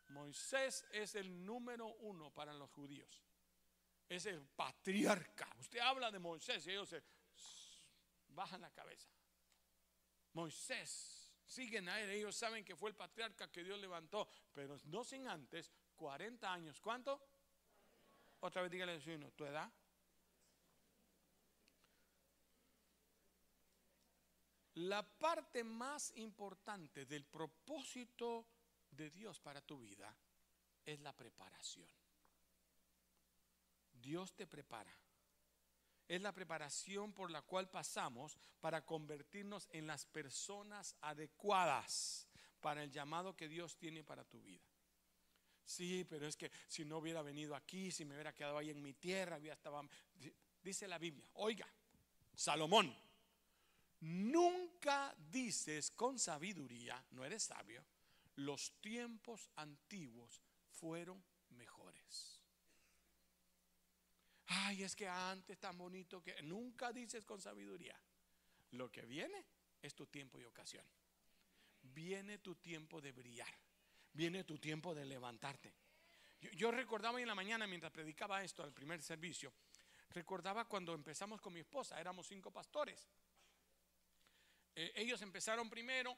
Moisés es el número uno para los judíos. Es el patriarca. Usted habla de Moisés y ellos se bajan la cabeza. Moisés, siguen a él, ellos saben que fue el patriarca que Dios levantó, pero no sin antes 40 años. ¿Cuánto? Otra vez dígale a tu edad. La parte más importante del propósito de Dios para tu vida es la preparación. Dios te prepara. Es la preparación por la cual pasamos para convertirnos en las personas adecuadas para el llamado que Dios tiene para tu vida. Sí, pero es que si no hubiera venido aquí, si me hubiera quedado ahí en mi tierra, había estado. Dice la Biblia, oiga, Salomón, nunca dices con sabiduría, no eres sabio, los tiempos antiguos fueron mejores. Ay, es que antes tan bonito que nunca dices con sabiduría. Lo que viene es tu tiempo y ocasión. Viene tu tiempo de brillar. Viene tu tiempo de levantarte. Yo, recordaba en la mañana mientras predicaba esto al primer servicio, recordaba cuando empezamos con mi esposa, éramos cinco pastores. Eh, ellos empezaron primero,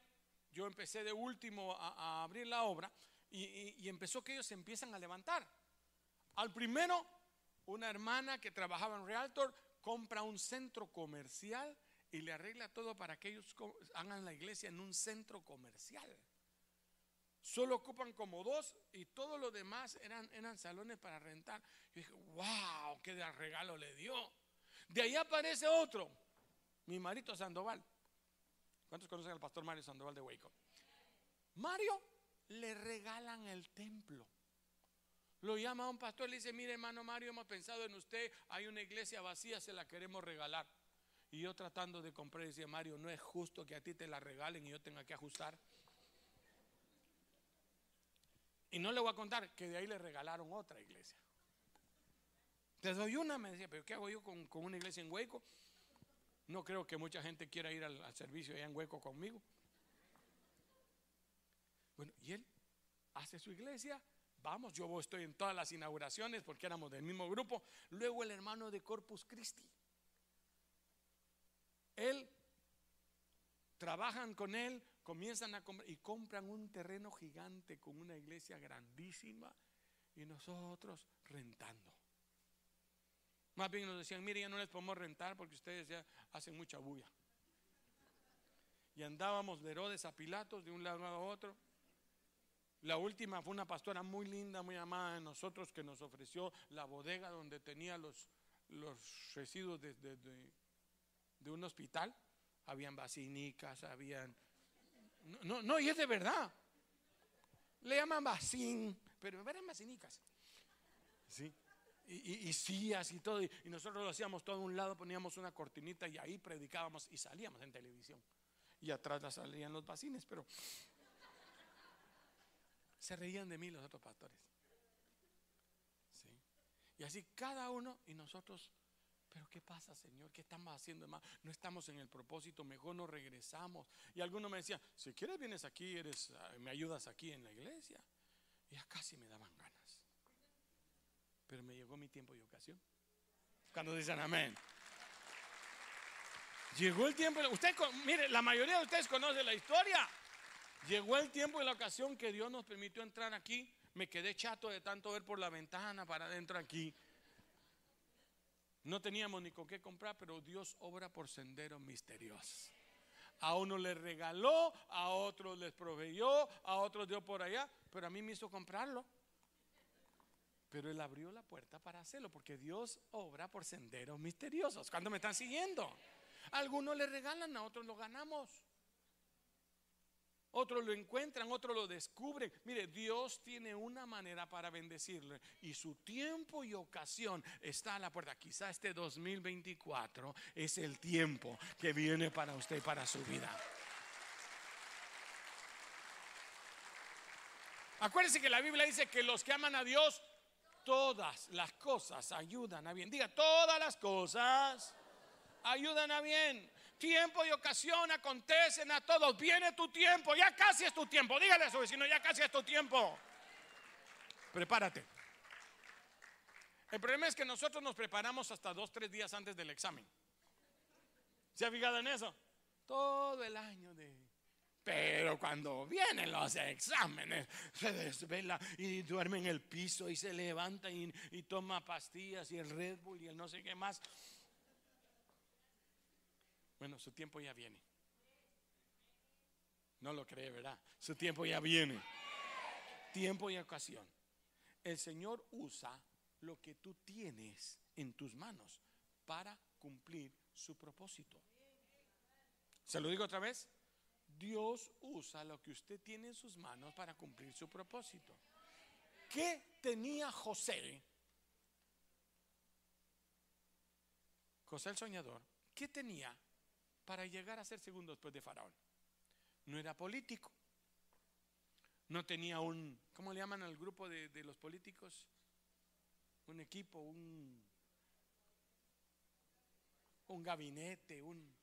yo empecé de último a, abrir la obra y, empezó que ellos se empiezan a levantar. Al primero, una hermana que trabajaba en Realtor compra un centro comercial y le arregla todo para que ellos hagan la iglesia en un centro comercial. Solo ocupan como dos y todo lo demás eran, eran salones para rentar. Yo dije, wow, qué regalo le dio. De ahí aparece otro, mi marito Sandoval. ¿Cuántos conocen al pastor Mario Sandoval de Hueco? Mario le regalan el templo. Lo llama a un pastor, le dice, mire hermano Mario, hemos pensado en usted, hay una iglesia vacía, se la queremos regalar. Y yo tratando de comprar, decía, Mario, no es justo que a ti te la regalen y yo tenga que ajustar. Y no le voy a contar que de ahí le regalaron otra iglesia. Te doy una, me decía, pero ¿qué hago yo con, con una iglesia en Hueco? No creo que mucha gente quiera ir al, servicio allá en Hueco conmigo. Bueno, y él hace su iglesia. Vamos, yo estoy en todas las inauguraciones porque éramos del mismo grupo. Luego el hermano de Corpus Christi. Él, trabajan con él, comienzan a comprar y compran un terreno gigante con una iglesia grandísima y nosotros rentando. Más bien nos decían, mire, ya no les podemos rentar porque ustedes ya hacen mucha bulla. Y andábamos de Herodes a Pilatos, de un lado a otro. La última fue una pastora muy linda, muy amada de nosotros, que nos ofreció la bodega donde tenía los, los residuos de, de, un hospital. Habían basinicas, habían... No, no, y es de verdad. Le llaman bacín, pero eran basinicas. Sí y, y, sillas y todo. Y, nosotros lo hacíamos todo a un lado, poníamos una cortinita y ahí predicábamos y salíamos en televisión. Y atrás salían los vacines, pero se reían de mí los otros pastores. ¿Sí? Y así cada uno y nosotros, pero ¿qué pasa, Señor? ¿Qué estamos haciendo más? No estamos en el propósito, mejor nos regresamos. Y algunos me decían, si quieres vienes aquí, eres, ah, me ayudas aquí en la iglesia. Y acá sí me daban ganas pero me llegó mi tiempo y ocasión. Cuando dicen amén. Llegó el tiempo, usted, mire, la mayoría de ustedes conocen la historia. Llegó el tiempo y la ocasión que Dios nos permitió entrar aquí. Me quedé chato de tanto ver por la ventana para adentro aquí. No teníamos ni con qué comprar, pero Dios obra por senderos misteriosos. A uno le regaló, a otros les proveyó, a otros dio por allá, pero a mí me hizo comprarlo. Pero Él abrió la puerta para hacerlo, porque Dios obra por senderos misteriosos. ¿Cuándo me están siguiendo? Algunos le regalan, a otros lo ganamos. Otros lo encuentran, otros lo descubren. Mire, Dios tiene una manera para bendecirle y su tiempo y ocasión está a la puerta. Quizá este 2024 es el tiempo que viene para usted, para su vida. Acuérdense que la Biblia dice que los que aman a Dios todas las cosas ayudan a bien. Diga, todas las cosas ayudan a bien. Tiempo y ocasión acontecen a todos. Viene tu tiempo, ya casi es tu tiempo. Dígale a su vecino, ya casi es tu tiempo. Prepárate. El problema es que nosotros nos preparamos hasta dos, tres días antes del examen. ¿Se ha fijado en eso? Todo el año de... Pero cuando vienen los exámenes, se desvela y duerme en el piso y se levanta y, y toma pastillas y el Red Bull y el no sé qué más. Bueno, su tiempo ya viene. No lo cree, ¿verdad? Su tiempo ya viene. Tiempo y ocasión. El Señor usa lo que tú tienes en tus manos para cumplir su propósito. ¿Se lo digo otra vez? Dios usa lo que usted tiene en sus manos para cumplir su propósito. ¿Qué tenía José? José el soñador, ¿qué tenía para llegar a ser segundo después de Faraón. No era político. No tenía un, ¿cómo le llaman al grupo de, los políticos? Un equipo, un, un gabinete, un...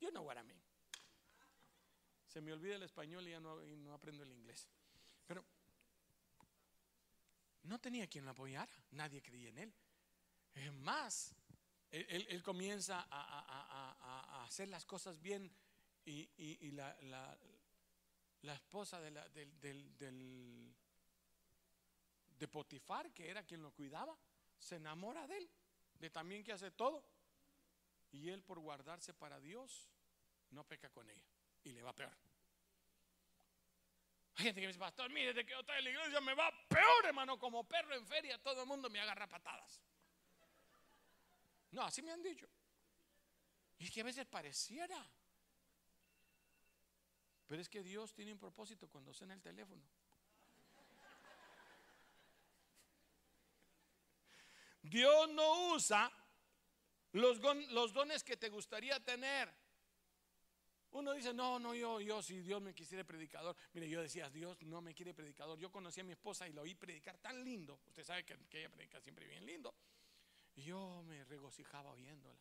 Yo no what Se me olvida el español y ya no, no aprendo el inglés. Pero no tenía quien lo apoyara, nadie creía en él. Es más, él, comienza a, hacer las cosas bien y, la, esposa de, del, de Potifar, que era quien lo cuidaba, se enamora de él, de también que hace todo. Y él por guardarse para Dios, no peca con ella y le va peor. Hay gente que me dice, pastor, mire, de que otra de la iglesia me va peor, hermano, como perro en feria, todo el mundo me agarra patadas. No, así me han dicho. Y es que a veces pareciera. Pero es que Dios tiene un propósito cuando suena el teléfono. Dios no usa los, los, dones que te gustaría tener. Uno dice, no, no, yo, yo, si Dios me quisiera predicador. Mire, yo decía, Dios no me quiere predicador. Yo conocí a mi esposa y la oí predicar tan lindo. Usted sabe que, que ella predica siempre bien lindo. Y yo me regocijaba oyéndola.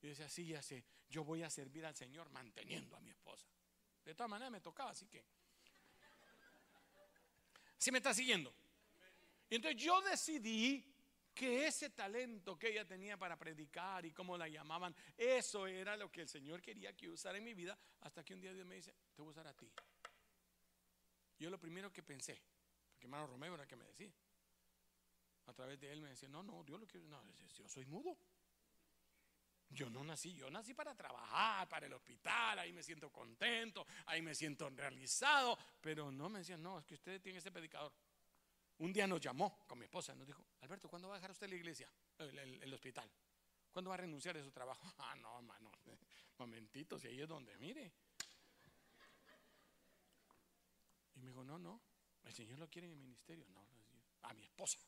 Y decía, sí, ya sé, yo voy a servir al Señor manteniendo a mi esposa. De todas maneras me tocaba, así que... Si me está siguiendo? Entonces yo decidí que ese talento que ella tenía para predicar y cómo la llamaban, eso era lo que el Señor quería que usara en mi vida, hasta que un día Dios me dice, te voy a usar a ti. Yo lo primero que pensé, porque hermano Romeo era que me decía, a través de él me decía, no, no, Dios lo quiere. No, yo soy mudo. Yo no nací, yo nací para trabajar, para el hospital, ahí me siento contento, ahí me siento realizado, pero no me decían, no, es que usted tiene ese predicador. Un día nos llamó con mi esposa, nos dijo, Alberto, ¿cuándo va a dejar usted la iglesia, el, hospital? ¿Cuándo va a renunciar a su trabajo? Ah, no, hermano, momentito, si ahí es donde, mire. Y me dijo, no, no, el Señor lo quiere en el ministerio, no, a mi esposa.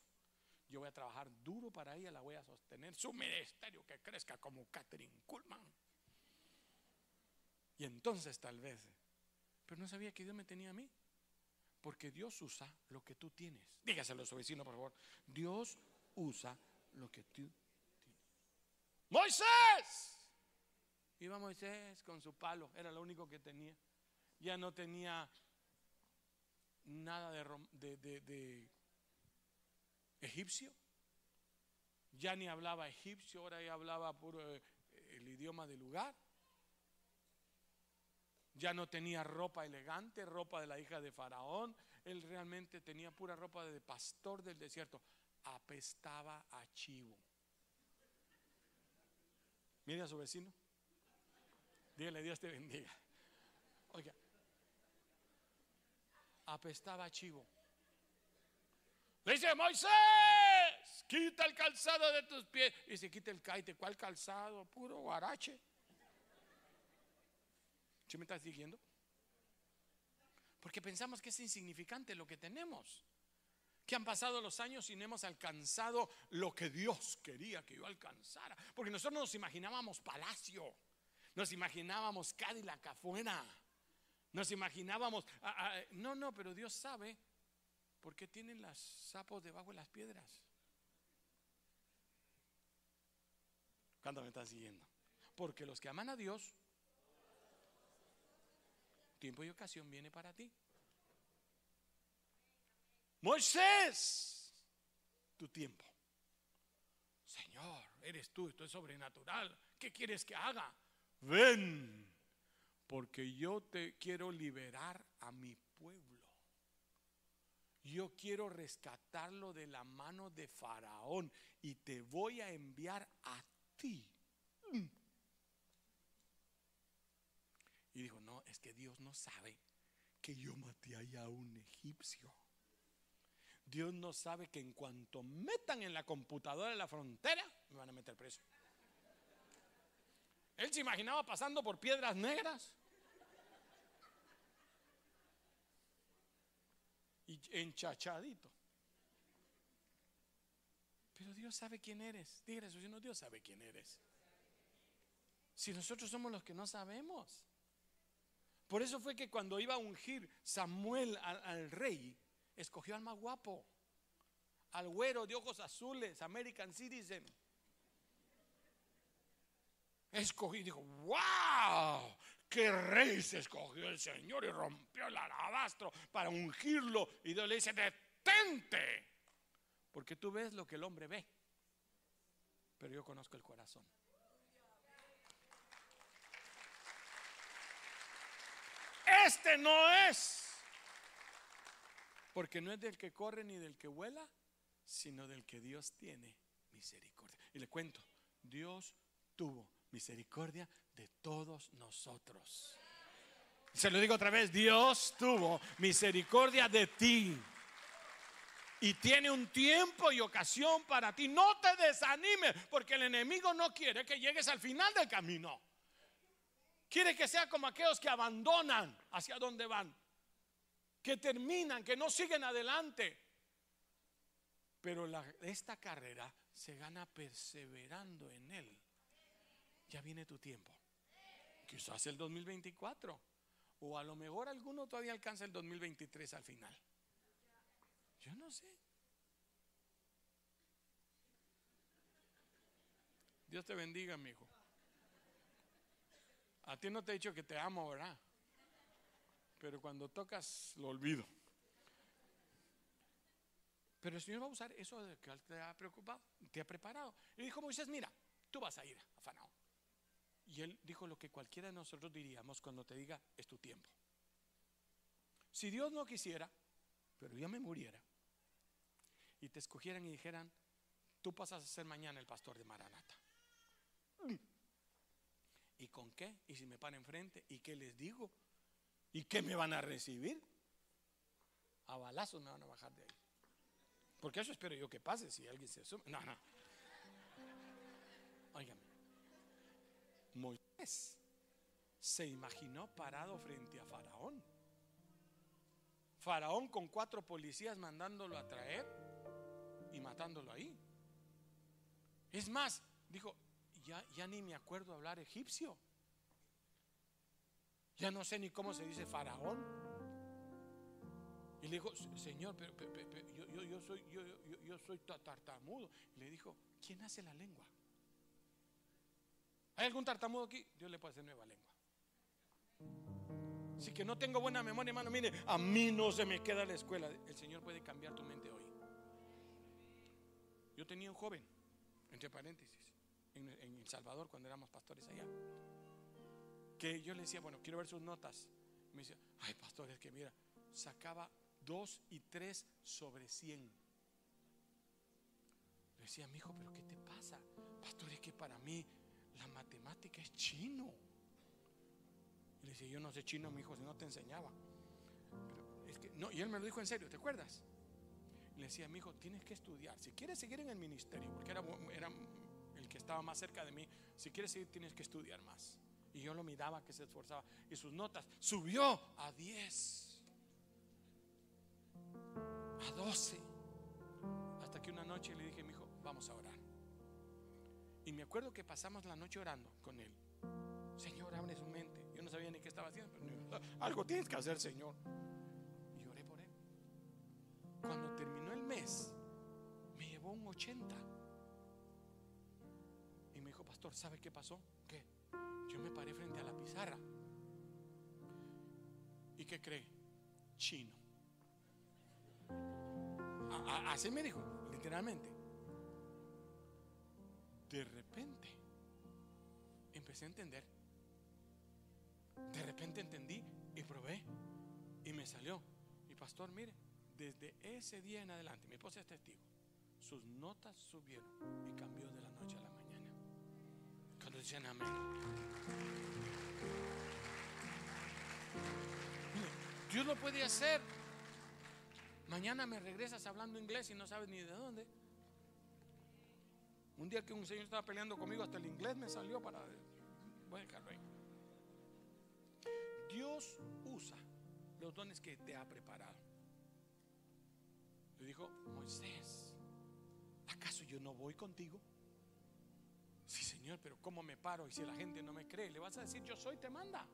Yo voy a trabajar duro para ella, la voy a sostener. Su ministerio que crezca como Catherine Kuhlman. Y entonces tal vez, pero no sabía que Dios me tenía a mí. Porque Dios usa lo que tú tienes. Dígaselo a su vecino, por favor. Dios usa lo que tú tienes. Moisés. Iba Moisés con su palo, era lo único que tenía. Ya no tenía nada de, egipcio. Ya ni hablaba egipcio, ahora ya hablaba puro eh, el idioma del lugar. Ya no tenía ropa elegante, ropa de la hija de Faraón. Él realmente tenía pura ropa de pastor del desierto. Apestaba a chivo. Mire a su vecino. Dígale, Dios te bendiga. Oiga, apestaba a chivo. Le dice, Moisés, quita el calzado de tus pies. Y se quita el caite. ¿Cuál calzado? Puro guarache. ¿Sí me estás siguiendo? Porque pensamos que es insignificante lo que tenemos. Que han pasado los años y no hemos alcanzado lo que Dios quería que yo alcanzara. Porque nosotros nos imaginábamos palacio. Nos imaginábamos Cadillac afuera. Nos imaginábamos. Ah, ah, no, no, pero Dios sabe ¿Por qué tienen los sapos debajo de las piedras? ¿Cuándo me están siguiendo? Porque los que aman a Dios, tiempo y ocasión viene para ti. Moisés, tu tiempo. Señor, eres tú, esto es sobrenatural. ¿Qué quieres que haga? Ven, porque yo te quiero liberar a mi pueblo. Yo quiero rescatarlo de la mano de Faraón y te voy a enviar a ti. Y dijo, no, es que Dios no sabe que yo maté allá a un egipcio. Dios no sabe que en cuanto metan en la computadora de la frontera, me van a meter preso. Él se imaginaba pasando por piedras negras. Y enchachadito. Pero Dios sabe quién eres. Dígale a su Dios sabe quién eres. Si nosotros somos los que no sabemos. Por eso fue que cuando iba a ungir Samuel al, al rey, escogió al más guapo, al güero de ojos azules, American Citizen. Escogí y dijo, wow, qué rey se escogió el Señor y rompió el alabastro para ungirlo. Y Dios le dice, detente, porque tú ves lo que el hombre ve, pero yo conozco el corazón. Este no es. Porque no es del que corre ni del que vuela, sino del que Dios tiene misericordia. Y le cuento, Dios tuvo misericordia de todos nosotros. Se lo digo otra vez, Dios tuvo misericordia de ti. Y tiene un tiempo y ocasión para ti. No te desanimes, porque el enemigo no quiere que llegues al final del camino. Quiere que sea como aquellos que abandonan hacia donde van, que terminan, que no siguen adelante. Pero esta carrera se gana perseverando en Él. Ya viene tu tiempo. Quizás el 2024. O a lo mejor alguno todavía alcanza el 2023 al final. Yo no sé. Dios te bendiga, mi hijo. A ti no te he dicho que te amo, ¿verdad? Pero cuando tocas, lo olvido. Pero el Señor va a usar eso de que te ha preocupado, te ha preparado. Y dijo Moisés, mira, tú vas a ir a Faraón. Y él dijo lo que cualquiera de nosotros diríamos cuando te diga, es tu tiempo. Si Dios no quisiera, pero ya me muriera, y te escogieran y dijeran, tú pasas a ser mañana el pastor de Maranata. ¿Y con qué? ¿Y si me paran enfrente? ¿Y qué les digo? ¿Y qué me van a recibir? A balazos me van a bajar de ahí. Porque eso espero yo que pase si alguien se asume. No, no. Óigame. Moisés se imaginó parado frente a Faraón. Faraón con cuatro policías mandándolo a traer y matándolo ahí. Es más, dijo, ya, ni me acuerdo hablar egipcio. Ya no sé ni cómo se dice faraón. Y le dijo, Señor, pero, yo, yo, soy, yo, yo, soy tartamudo. Y le dijo, ¿quién hace la lengua? ¿Hay algún tartamudo aquí? Dios le puede hacer nueva lengua. Si que no tengo buena memoria, hermano, mire, a mí no se me queda la escuela. El Señor puede cambiar tu mente hoy. Yo tenía un joven, entre paréntesis, en, El Salvador cuando éramos pastores allá, que yo le decía, bueno, quiero ver sus notas. Me decía, ay, pastor, es que mira, sacaba dos y tres sobre cien. Le decía, mi hijo, pero ¿qué te pasa? Pastor, es que para mí la matemática es chino. Y le decía, yo no sé chino, mi hijo, si no te enseñaba. no, y él me lo dijo en serio, ¿te acuerdas? le decía, mi hijo, tienes que estudiar. Si quieres seguir en el ministerio, porque era, era el que estaba más cerca de mí, si quieres seguir, tienes que estudiar más. Y yo lo miraba que se esforzaba. Y sus notas subió a 10, a 12. Hasta que una noche le dije, mi hijo, vamos a orar. Y me acuerdo que pasamos la noche orando con él. Señor, abre su mente. Yo no sabía ni qué estaba haciendo, pero algo tienes que hacer, Señor. Y oré por él. Cuando terminó el mes, me llevó un 80. Y me dijo, pastor, ¿sabe qué pasó? ¿Qué? Yo me paré frente a la pizarra. ¿Y qué cree? Chino. así me dijo, literalmente. De repente empecé a entender. De repente entendí y probé. Y me salió. Y pastor, mire, desde ese día en adelante, mi esposa es testigo, sus notas subieron y cambió de la noche a la mañana. Cuando decían amén. Dios lo puede hacer. Mañana me regresas hablando inglés y no sabes ni de dónde. Un día que un señor estaba peleando conmigo, hasta el inglés me salió para. Voy a ahí. Dios usa los dones que te ha preparado. Le dijo, Moisés, ¿acaso yo no voy contigo? Sí, Señor, pero ¿cómo me paro? Y si la gente no me cree, le vas a decir, yo soy, te manda.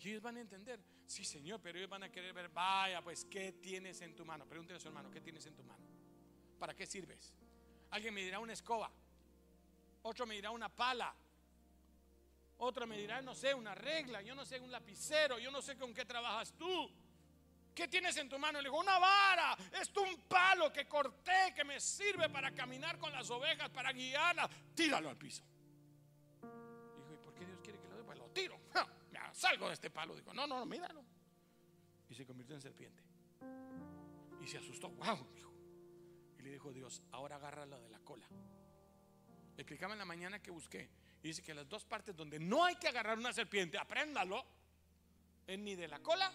Y ellos van a entender, sí, Señor, pero ellos van a querer ver, vaya, pues, ¿qué tienes en tu mano? Pregúntale a su hermano, ¿qué tienes en tu mano? ¿Para qué sirves? Alguien me dirá una escoba, otro me dirá una pala, otro me dirá, no sé, una regla, yo no sé, un lapicero, yo no sé con qué trabajas tú. ¿Qué tienes en tu mano? Le digo, una vara. Es un palo que corté, que me sirve para caminar con las ovejas, para guiarlas. Tíralo al piso. Dijo, ¿y por qué Dios quiere que lo dé? Pues lo tiro. salgo de este palo. Digo, no, no, no, míralo. Y se convirtió en serpiente. Y se asustó. ¡Wow! Y le dijo Dios, ahora agárralo de la cola. Le explicaba en la mañana que busqué. Y dice que las dos partes donde no hay que agarrar una serpiente, apréndalo, es ni de la cola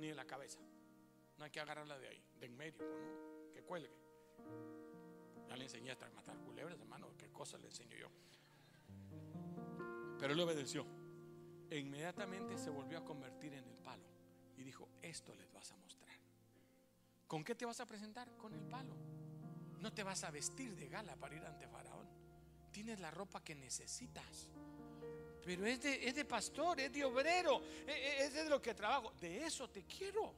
ni de la cabeza. No hay que agarrarla de ahí, de en medio, que cuelgue. Ya le enseñé hasta matar culebras, hermano, qué cosa le enseño yo. Pero él obedeció. E inmediatamente se volvió a convertir en el palo. Y dijo, esto les vas a mostrar. ¿Con qué te vas a presentar? Con el palo. No te vas a vestir de gala para ir ante Faraón. Tienes la ropa que necesitas. Pero es de, es de pastor, es de obrero, es, e, es de lo que trabajo. De eso te quiero.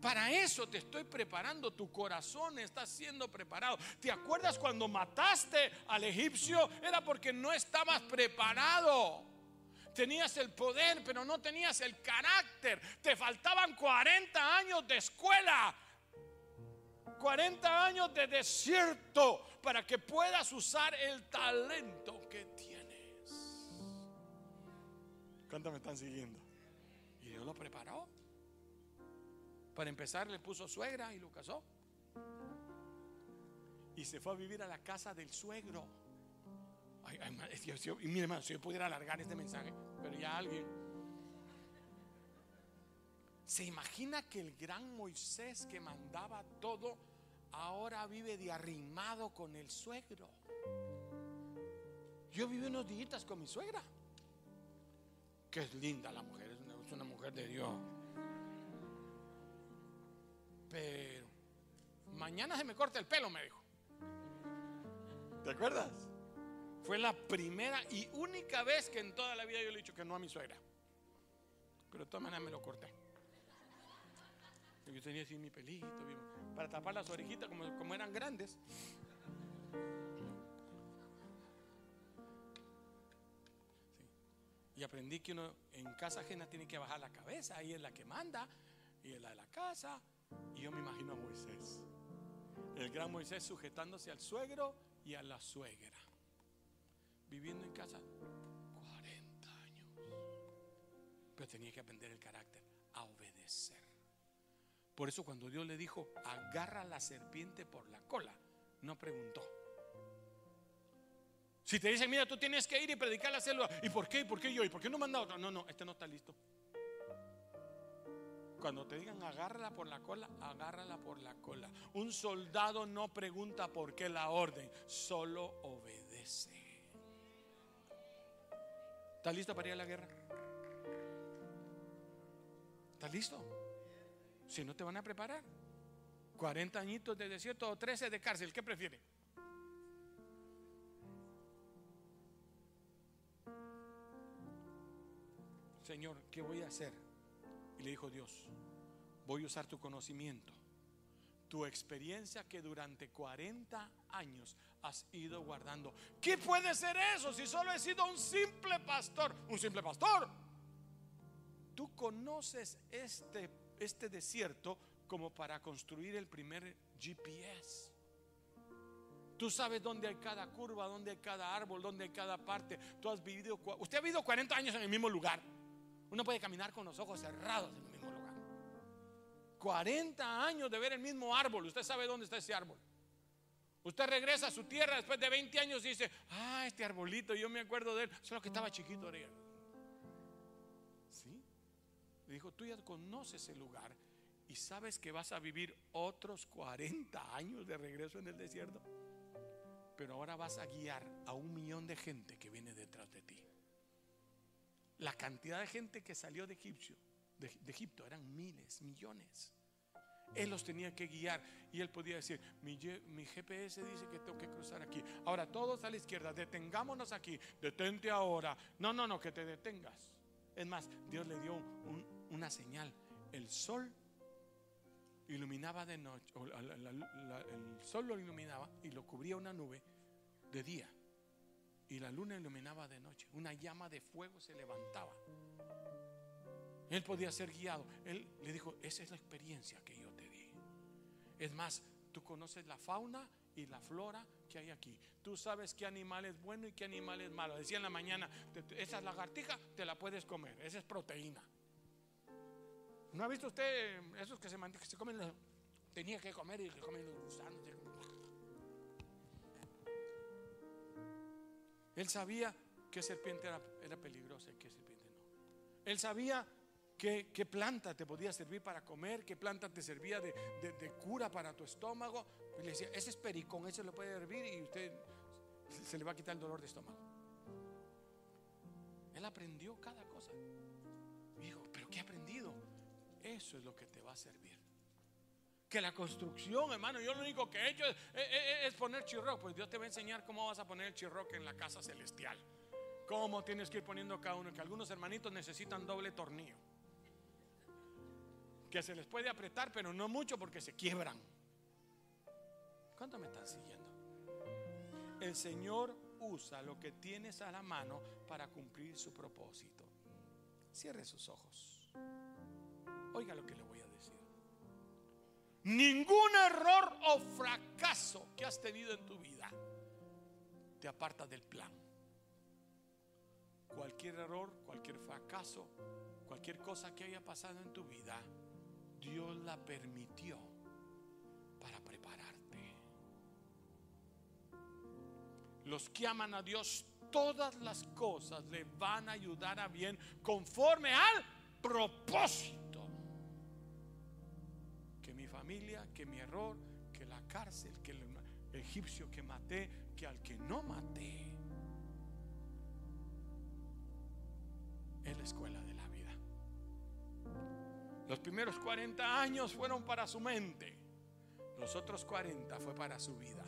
Para eso te estoy preparando, tu corazón está siendo preparado. ¿Te acuerdas cuando mataste al egipcio? Era porque no estabas preparado. Tenías el poder, pero no tenías el carácter. Te faltaban 40 años de escuela. 40 años de desierto para que puedas usar el talento que tienes. ¿Cuántos me están siguiendo? Y Dios lo preparó. Para empezar, le puso suegra y lo casó. Y se fue a vivir a la casa del suegro. y mire, hermano, si yo pudiera alargar este mensaje, pero ya alguien. ¿Se imagina que el gran Moisés que mandaba todo ahora vive de arrimado con el suegro? Yo viví unos días con mi suegra que es linda la mujer, es una, mujer de Dios. Pero mañana se me corta el pelo, me dijo. ¿Te acuerdas? Fue la primera y única vez que en toda la vida yo le he dicho que no a mi suegra. Pero de todas maneras me lo corté. Yo tenía así mi pelito, para tapar las orejitas como, como eran grandes. Y aprendí que uno en casa ajena tiene que bajar la cabeza, ahí es la que manda, y es la de la casa. Y yo me imagino a Moisés, el gran Moisés sujetándose al suegro y a la suegra, viviendo en casa 40 años. Pero tenía que aprender el carácter, a obedecer. Por eso cuando Dios le dijo, agarra la serpiente por la cola, no preguntó. Si te dicen, mira, tú tienes que ir y predicar la célula, ¿y por qué? ¿Y por qué yo? ¿Y por qué no manda otro? No, no, este no está listo. Cuando te digan agárrala por la cola, agárrala por la cola. Un soldado no pregunta por qué la orden, solo obedece. ¿Estás listo para ir a la guerra? ¿Estás listo? Si no te van a preparar. 40 añitos de desierto o 13 de cárcel, ¿qué prefiere? Señor, ¿qué voy a hacer? Y le dijo Dios, voy a usar tu conocimiento tu experiencia que durante 40 años has ido guardando. ¿Qué puede ser eso si solo he sido un simple pastor? Un simple pastor. Tú conoces este, este desierto como para construir el primer GPS. Tú sabes dónde hay cada curva, dónde hay cada árbol, dónde hay cada parte. Tú has vivido, usted ha vivido 40 años en el mismo lugar. Uno puede caminar con los ojos cerrados 40 años de ver el mismo árbol. Usted sabe dónde está ese árbol. Usted regresa a su tierra después de 20 años y dice, ah, este arbolito, yo me acuerdo de él, solo que estaba chiquito. ¿Sí? Le dijo, tú ya conoces el lugar y sabes que vas a vivir otros 40 años de regreso en el desierto. Pero ahora vas a guiar a un millón de gente que viene detrás de ti. La cantidad de gente que salió de Egipcio, de, Egipto eran miles, millones. Él los tenía que guiar y él podía decir, mi, GPS dice que tengo que cruzar aquí. Ahora todos a la izquierda, detengámonos aquí, detente ahora. No, no, no, que te detengas. Es más, Dios le dio una señal. El sol iluminaba de noche, el sol lo iluminaba y lo cubría una nube de día. Y la luna iluminaba de noche. Una llama de fuego se levantaba. Él podía ser guiado. Él le dijo, esa es la experiencia que yo te di. Es más, tú conoces la fauna y la flora que hay aquí. Tú sabes qué animal es bueno y qué animal es malo. Decía en la mañana, esa lagartija te la puedes comer. Esa es proteína. ¿No ha visto usted esos que se, que comen? Tenía que comer y que comen los gusanos. Él sabía que serpiente era, peligrosa y que serpiente no. Él sabía qué, planta te podía servir para comer, qué planta te servía de, cura para tu estómago. Y le decía, ese es pericón, ese lo puede hervir y usted se le va a quitar el dolor de estómago. Él aprendió cada cosa. Y dijo, ¿pero qué ha aprendido? Eso es lo que te va a servir que la construcción, hermano. Yo lo único que he hecho es, poner chirroc. Pues Dios te va a enseñar cómo vas a poner el chirroc en la casa celestial. Cómo tienes que ir poniendo cada uno. Que algunos hermanitos necesitan doble tornillo. Que se les puede apretar, pero no mucho porque se quiebran. ¿Cuánto me están siguiendo? El Señor usa lo que tienes a la mano para cumplir su propósito. Cierre sus ojos. Oiga lo que le voy a Ningún error o fracaso que has tenido en tu vida te aparta del plan. Cualquier error, cualquier fracaso, cualquier cosa que haya pasado en tu vida, Dios la permitió para prepararte. Los que aman a Dios, todas las cosas le van a ayudar a bien conforme al propósito que mi error, que la cárcel, que el egipcio que maté, que al que no maté. Es la escuela de. Los primeros 40 años fueron para su mente. Los otros 40 fue para su vida.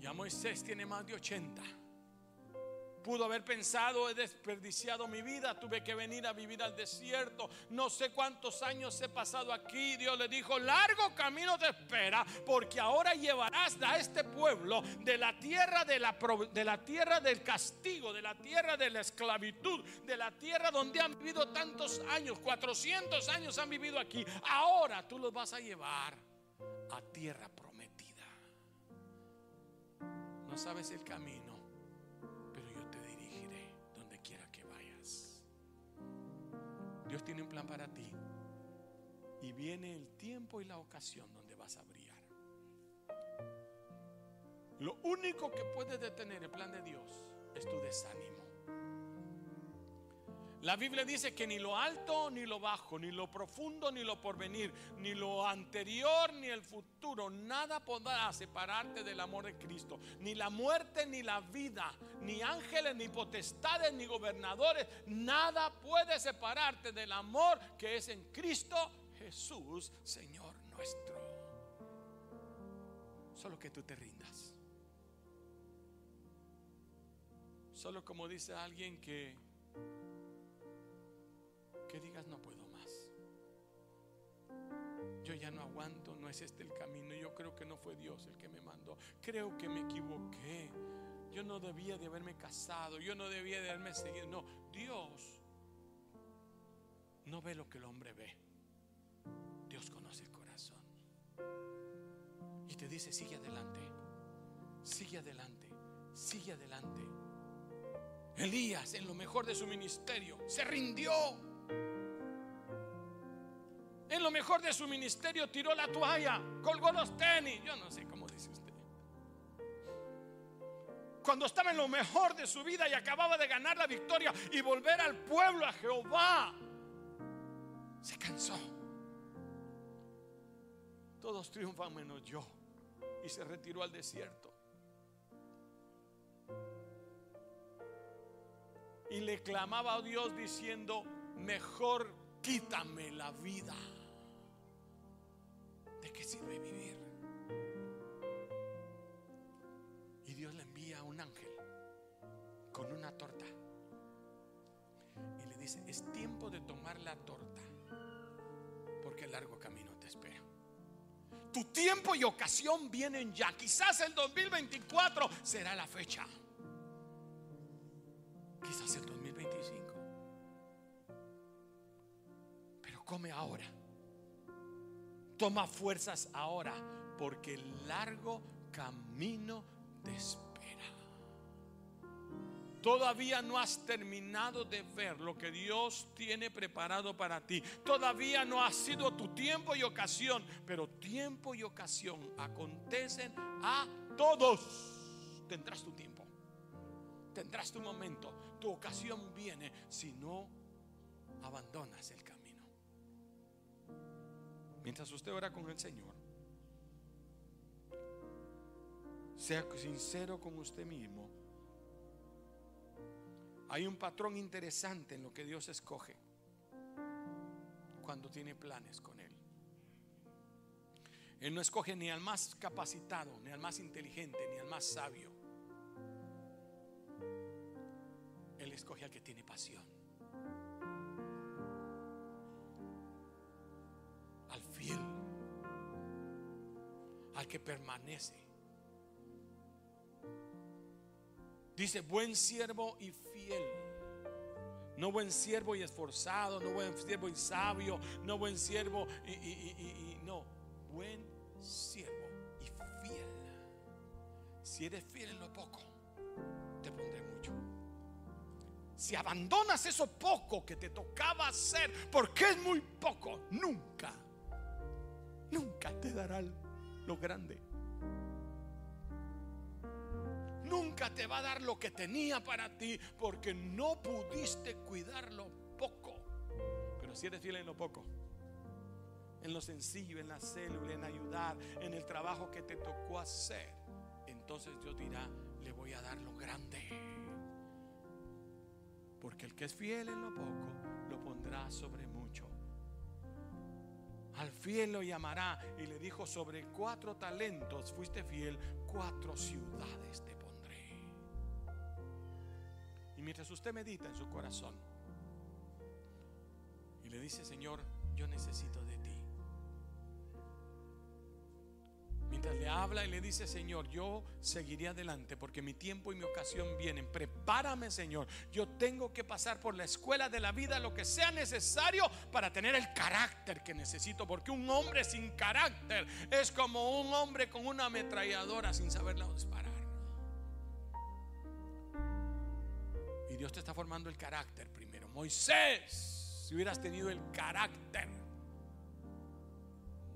Ya Moisés tiene más de 80. Pudo haber pensado, he desperdiciado mi vida, tuve que venir a vivir al desierto. No sé cuántos años he pasado aquí. Dios le dijo, largo camino te espera, porque ahora llevarás a este pueblo de la tierra de la, de la tierra del castigo, de la tierra de la esclavitud, de la tierra donde han vivido tantos años, 400 años han vivido aquí. Ahora tú los vas a llevar a tierra prometida. No sabes el camino Dios tiene un plan para ti. Y viene el tiempo y la ocasión donde vas a brillar. Lo único que puede detener el plan de Dios es tu desánimo. La Biblia dice que ni lo alto ni lo bajo, ni lo profundo ni lo porvenir, ni lo anterior ni el futuro, nada podrá separarte del amor de Cristo. Ni la muerte ni la vida, ni ángeles ni potestades ni gobernadores, nada puede separarte del amor que es en Cristo Jesús, Señor nuestro. Solo que tú te rindas. Solo como dice alguien que no puedo más. yo ya no aguanto, no es este el camino, yo creo que no fue Dios el que me mandó, creo que me equivoqué, yo no debía de haberme casado, yo no debía de haberme seguido, no, Dios no ve lo que el hombre ve, Dios conoce el corazón y te dice, sigue adelante, sigue adelante, sigue adelante. Elías, en lo mejor de su ministerio, se rindió. En lo mejor de su ministerio tiró la toalla, colgó los tenis. Yo no sé cómo dice usted. Cuando estaba en lo mejor de su vida y acababa de ganar la victoria y volver al pueblo, a Jehová, se cansó. Todos triunfan menos yo. Y se retiró al desierto. Y le clamaba a Dios diciendo, mejor quítame la vida. ¿De qué sirve vivir? Y Dios le envía a un ángel con una torta. Y le dice, es tiempo de tomar la torta, porque el largo camino te espera. Tu tiempo y ocasión vienen ya. Quizás el 2024 será la fecha. Quizás el 2025. Pero come ahora. Toma fuerzas ahora, porque el largo camino te espera. Todavía no has terminado de ver lo que Dios tiene preparado para ti. Todavía no ha sido tu tiempo y ocasión, pero tiempo y ocasión acontecen a todos. Tendrás tu tiempo, tendrás tu momento, tu ocasión viene si no abandonas el camino. Mientras usted ora con el Señor, sea sincero con usted mismo. Hay un patrón interesante en lo que Dios escoge cuando tiene planes con Él. Él no escoge ni al más capacitado, ni al más inteligente, ni al más sabio. Él escoge al que tiene pasión. Al que permanece. Dice buen siervo y fiel. No buen siervo y esforzado, no buen siervo y sabio, no buen siervo y- no, buen siervo y fiel. Si eres fiel en lo poco, te pondré mucho. Si abandonas eso poco que te tocaba hacer, porque es muy poco, nunca, nunca te dará lo grande. Nunca te va a dar lo que tenía para ti porque no pudiste cuidarlo poco. Pero si eres fiel en lo poco, en lo sencillo, en la célula, en ayudar, en el trabajo que te tocó hacer, entonces Dios dirá, le voy a dar lo grande. Porque el que es fiel en lo poco, lo pondrá sobre mucho. Al fiel lo llamará y le dijo, sobre cuatro talentos fuiste fiel, cuatro ciudades te pondré. Y mientras usted medita en su corazón y le dice, Señor, yo necesito de ti. Mientras le habla y le dice, Señor, yo seguiré adelante porque mi tiempo y mi ocasión vienen. Prepárame, Señor. Yo tengo que pasar por la escuela de la vida, lo que sea necesario para tener el carácter que necesito. Porque un hombre sin carácter es como un hombre con una ametralladora sin saberla disparar. Y Dios te está formando el carácter primero. Moisés, si hubieras tenido el carácter,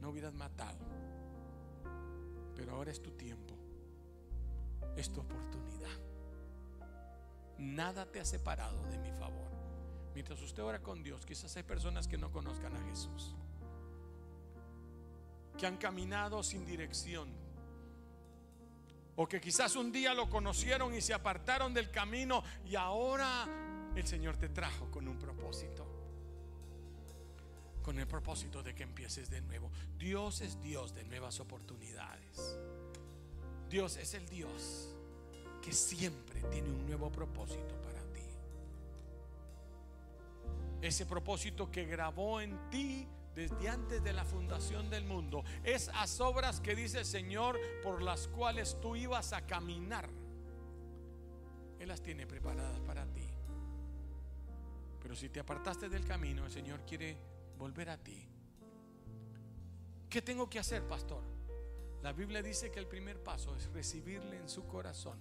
no hubieras matado. Pero ahora es tu tiempo. Es tu oportunidad. Nada te ha separado de mi favor. Mientras usted ora con Dios, quizás hay personas que no conozcan a Jesús. Que han caminado sin dirección. O que quizás un día lo conocieron y se apartaron del camino y ahora el Señor te trajo con un propósito. Con el propósito de que empieces de nuevo. Dios es Dios de nuevas oportunidades. Dios es el Dios que siempre tiene un nuevo propósito para ti. Ese propósito que grabó en ti desde antes de la fundación del mundo. Esas obras que dice el Señor por las cuales tú ibas a caminar. Él las tiene preparadas para ti. Pero si te apartaste del camino, el Señor quiere volver a ti. ¿Qué tengo que hacer, pastor? La Biblia dice que el primer paso es recibirle en su corazón.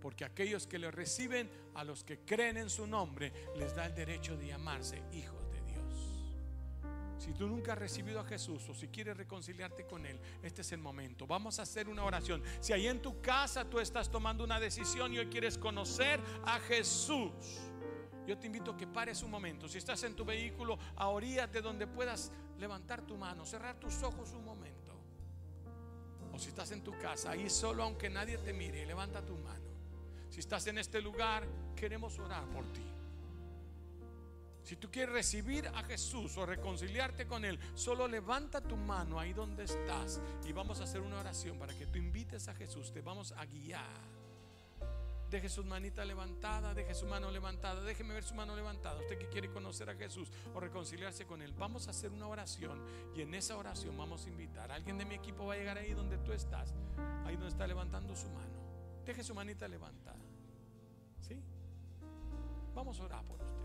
Porque aquellos que le reciben, a los que creen en su nombre, les da el derecho de llamarse hijos de Dios. Si tú nunca has recibido a Jesús o si quieres reconciliarte con Él, este es el momento. Vamos a hacer una oración. Si ahí en tu casa tú estás tomando una decisión y hoy quieres conocer a Jesús, yo te invito a que pares un momento. Si estás en tu vehículo, a oríate donde puedas levantar tu mano, cerrar tus ojos un momento. O si estás en tu casa, ahí solo aunque nadie te mire, levanta tu mano. Si estás en este lugar, queremos orar por ti. Si tú quieres recibir a Jesús o reconciliarte con Él, solo levanta tu mano ahí donde estás y vamos a hacer una oración para que tú invites a Jesús. Te vamos a guiar. Deje su manita levantada, deje su mano levantada, déjeme ver su mano levantada. Usted que quiere conocer a Jesús o reconciliarse con Él, vamos a hacer una oración y en esa oración vamos a invitar. Alguien de mi equipo va a llegar ahí donde tú estás, ahí donde está levantando su mano. Deje su manita levantada. ¿Sí? Vamos a orar por usted.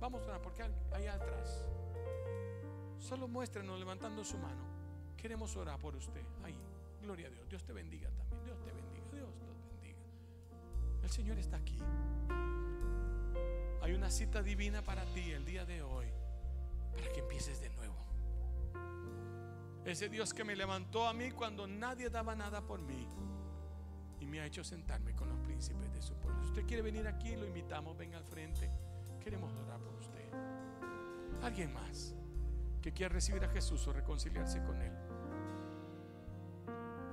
Vamos a orar porque allá atrás. Solo muéstrenos levantando su mano. Queremos orar por usted. Ahí. Gloria a Dios. Dios te bendiga también. Dios te bendiga. El Señor está aquí. Hay una cita divina para ti el día de hoy. Para que empieces de nuevo. Ese Dios que me levantó a mí cuando nadie daba nada por mí y me ha hecho sentarme con los príncipes de su pueblo. Si usted quiere venir aquí, lo invitamos, venga al frente. Queremos orar por usted. Alguien más que quiera recibir a Jesús o reconciliarse con Él.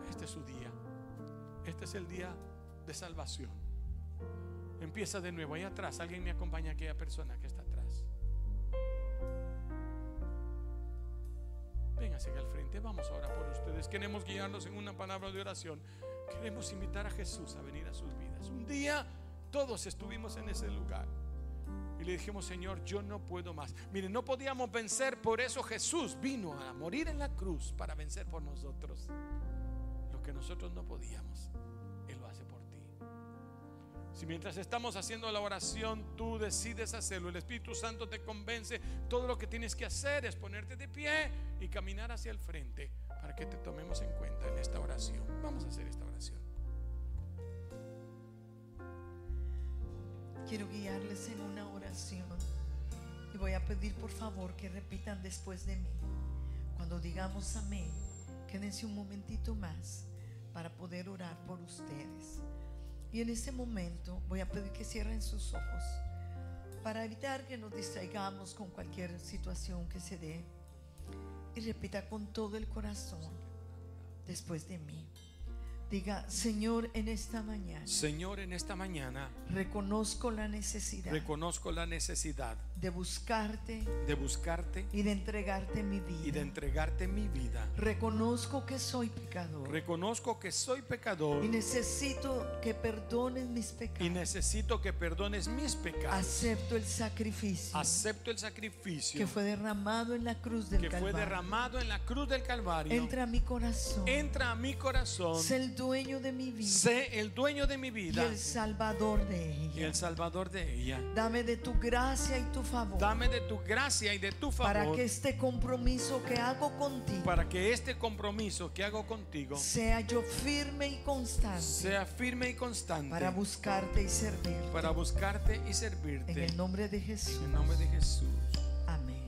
Este es su día. Este es el día de salvación. Empieza de nuevo. Ahí atrás, alguien me acompaña a aquella persona que está atrás. Véngase aquí al frente. Vamos ahora por ustedes. Queremos guiarlos en una palabra de oración. Queremos invitar a Jesús a venir a sus vidas. Un día todos estuvimos en ese lugar. Y le dijimos, Señor, yo no puedo más. Miren, no podíamos vencer, por eso Jesús vino a morir en la cruz para vencer por nosotros. Lo que nosotros no podíamos, Si mientras estamos haciendo la oración, tú decides hacerlo, el Espíritu Santo te convence, todo lo que tienes que hacer es ponerte de pie y caminar hacia el frente para que te tomemos en cuenta en esta oración. Vamos a hacer esta oración. Quiero guiarles en una oración y voy a pedir por favor que repitan después de mí. Cuando digamos amén, quédense un momentito más para poder orar por ustedes. Y en ese momento voy a pedir que cierren sus ojos para evitar que nos distraigamos con cualquier situación que se dé. Y repita con todo el corazón después de mí. Diga, Señor, en esta mañana Señor, en esta mañana reconozco la necesidad reconozco la necesidad de buscarte de buscarte y de entregarte mi vida. y de entregarte mi vida. Reconozco que soy pecador Reconozco que soy pecador y necesito que perdones mis y pecados. necesito que perdones mis pecados. Acepto el sacrificio Acepto el sacrificio que fue derramado en la cruz del que fue Calvario. derramado en la cruz del Calvario. Entra a mi corazón. Entra a mi corazón. Sé el dueño de mi vida Sé el dueño de mi y vida el salvador de y ella. el salvador de ella. Dame de tu gracia y tu favor Dame de tu gracia y de tu para favor que este compromiso que hago contigo para que este compromiso que hago contigo sea yo firme y constante sea firme y constante para buscarte y servirte. para buscarte y En servirte. el nombre de Jesús. En el nombre de Jesús. Amén.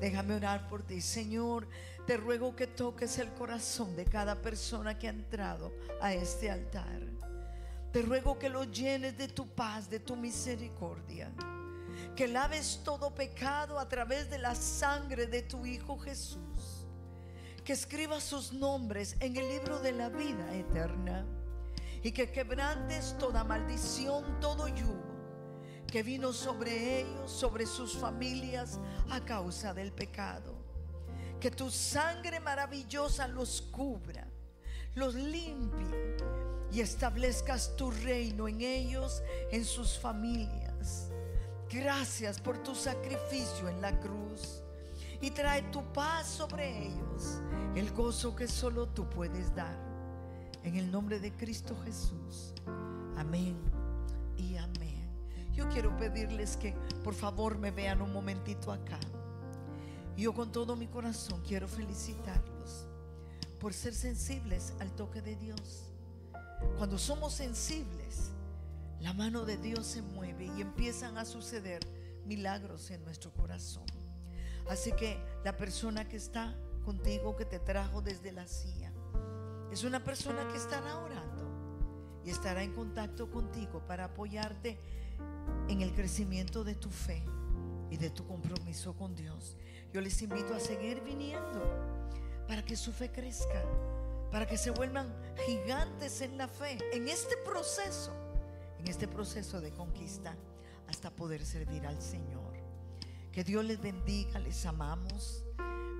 Déjame orar por ti. Señor, te ruego que toques el corazón de cada persona que ha entrado a este altar. Te ruego que lo llenes de tu paz, de tu misericordia. Que laves todo pecado a través de la sangre de tu Hijo Jesús. Que escribas sus nombres en el libro de la vida eterna. Y que quebrantes toda maldición, todo yugo que vino sobre ellos, sobre sus familias a causa del pecado. Que tu sangre maravillosa los cubra, los limpie y establezcas tu reino en ellos, en sus familias. Gracias por tu sacrificio en la cruz. y trae tu paz sobre ellos, el gozo que solo tú puedes dar. En el nombre de Cristo Jesús. Amén y amén. Yo quiero pedirles que por favor me vean un momentito acá. Yo con todo mi corazón quiero felicitarlos por ser sensibles al toque de Dios. Cuando somos sensibles, la mano de Dios se mueve y empiezan a suceder milagros en nuestro corazón. Así que la persona que está contigo, que te trajo desde la silla, es una persona que estará orando y estará en contacto contigo para apoyarte en el crecimiento de tu fe y de tu compromiso con Dios. Yo les invito a seguir viniendo para que su fe crezca, para que se vuelvan gigantes en la fe, en este proceso, en este proceso de conquista, hasta poder servir al Señor. Que Dios les bendiga, les amamos.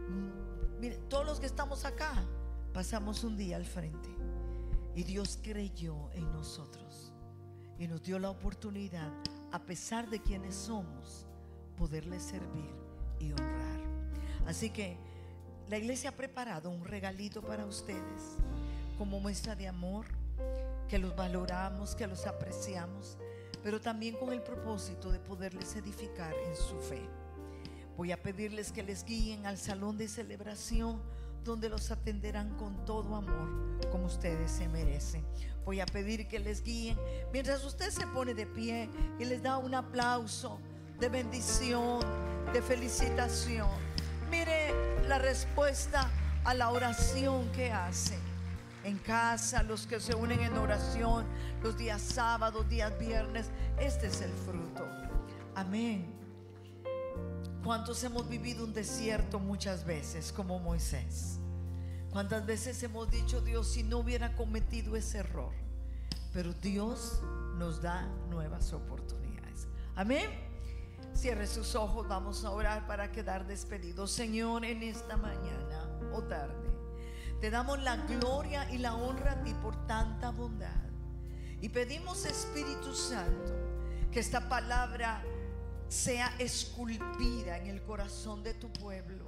Mm, todos los que estamos acá pasamos un día al frente y Dios creyó en nosotros y nos dio la oportunidad, a pesar de quienes somos, poderle servir y honrar. Así que la iglesia ha preparado un regalito para ustedes como muestra de amor, que los valoramos, que los apreciamos, pero también con el propósito de poderles edificar en su fe. Voy a pedirles que les guíen al salón de celebración donde los atenderán con todo amor como ustedes se merecen. Voy a pedir que les guíen mientras usted se pone de pie y les da un aplauso de bendición, de felicitación. Mire la respuesta a la oración que hacen en casa, los que se unen en oración los días sábados, días viernes. Este es el fruto. Amén. ¿Cuántos hemos vivido un desierto muchas veces como Moisés? ¿Cuántas veces hemos dicho, Dios, si no hubiera cometido ese error? Pero Dios nos da nuevas oportunidades. Amén. Cierre sus ojos, vamos a orar para quedar despedidos. Señor, en esta mañana o tarde, te damos la gloria y la honra a ti por tanta bondad. Y pedimos, Espíritu Santo, que esta palabra sea esculpida en el corazón de tu pueblo.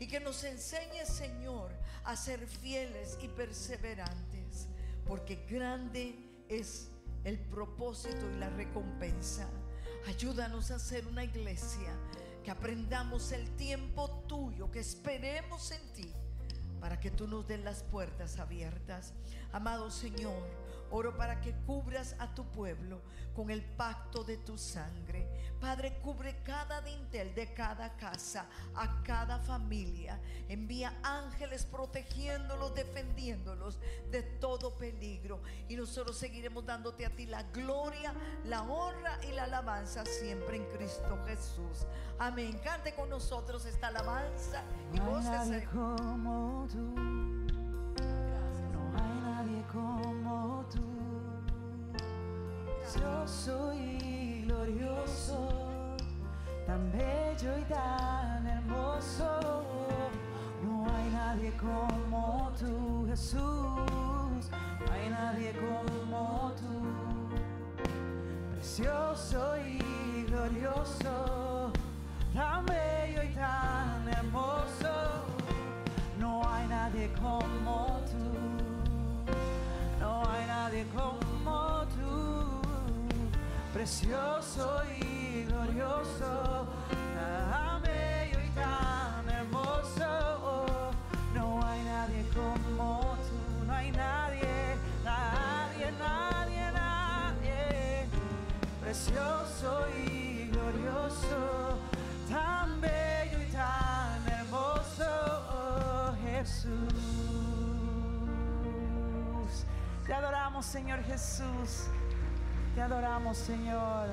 Y que nos enseñe, Señor, a ser fieles y perseverantes, porque grande es el propósito y la recompensa. Ayúdanos a ser una iglesia que aprendamos el tiempo tuyo, que esperemos en ti, para que tú nos des las puertas abiertas. Amado Señor, oro para que cubras a tu pueblo con el pacto de tu sangre. Padre, cubre cada dintel de cada casa, a cada familia. Envía ángeles protegiéndolos, defendiéndolos de todo peligro. Y nosotros seguiremos dándote a ti la gloria, la honra y la alabanza siempre en Cristo Jesús. Amén. Cante con nosotros esta alabanza y nadie como tú. No hay nadie como como tú, precioso y glorioso, tan y tan hermoso. No hay nadie como tú, no hay nadie, nadie, nadie, nadie, precioso y Señor Jesús. Te adoramos, Señor.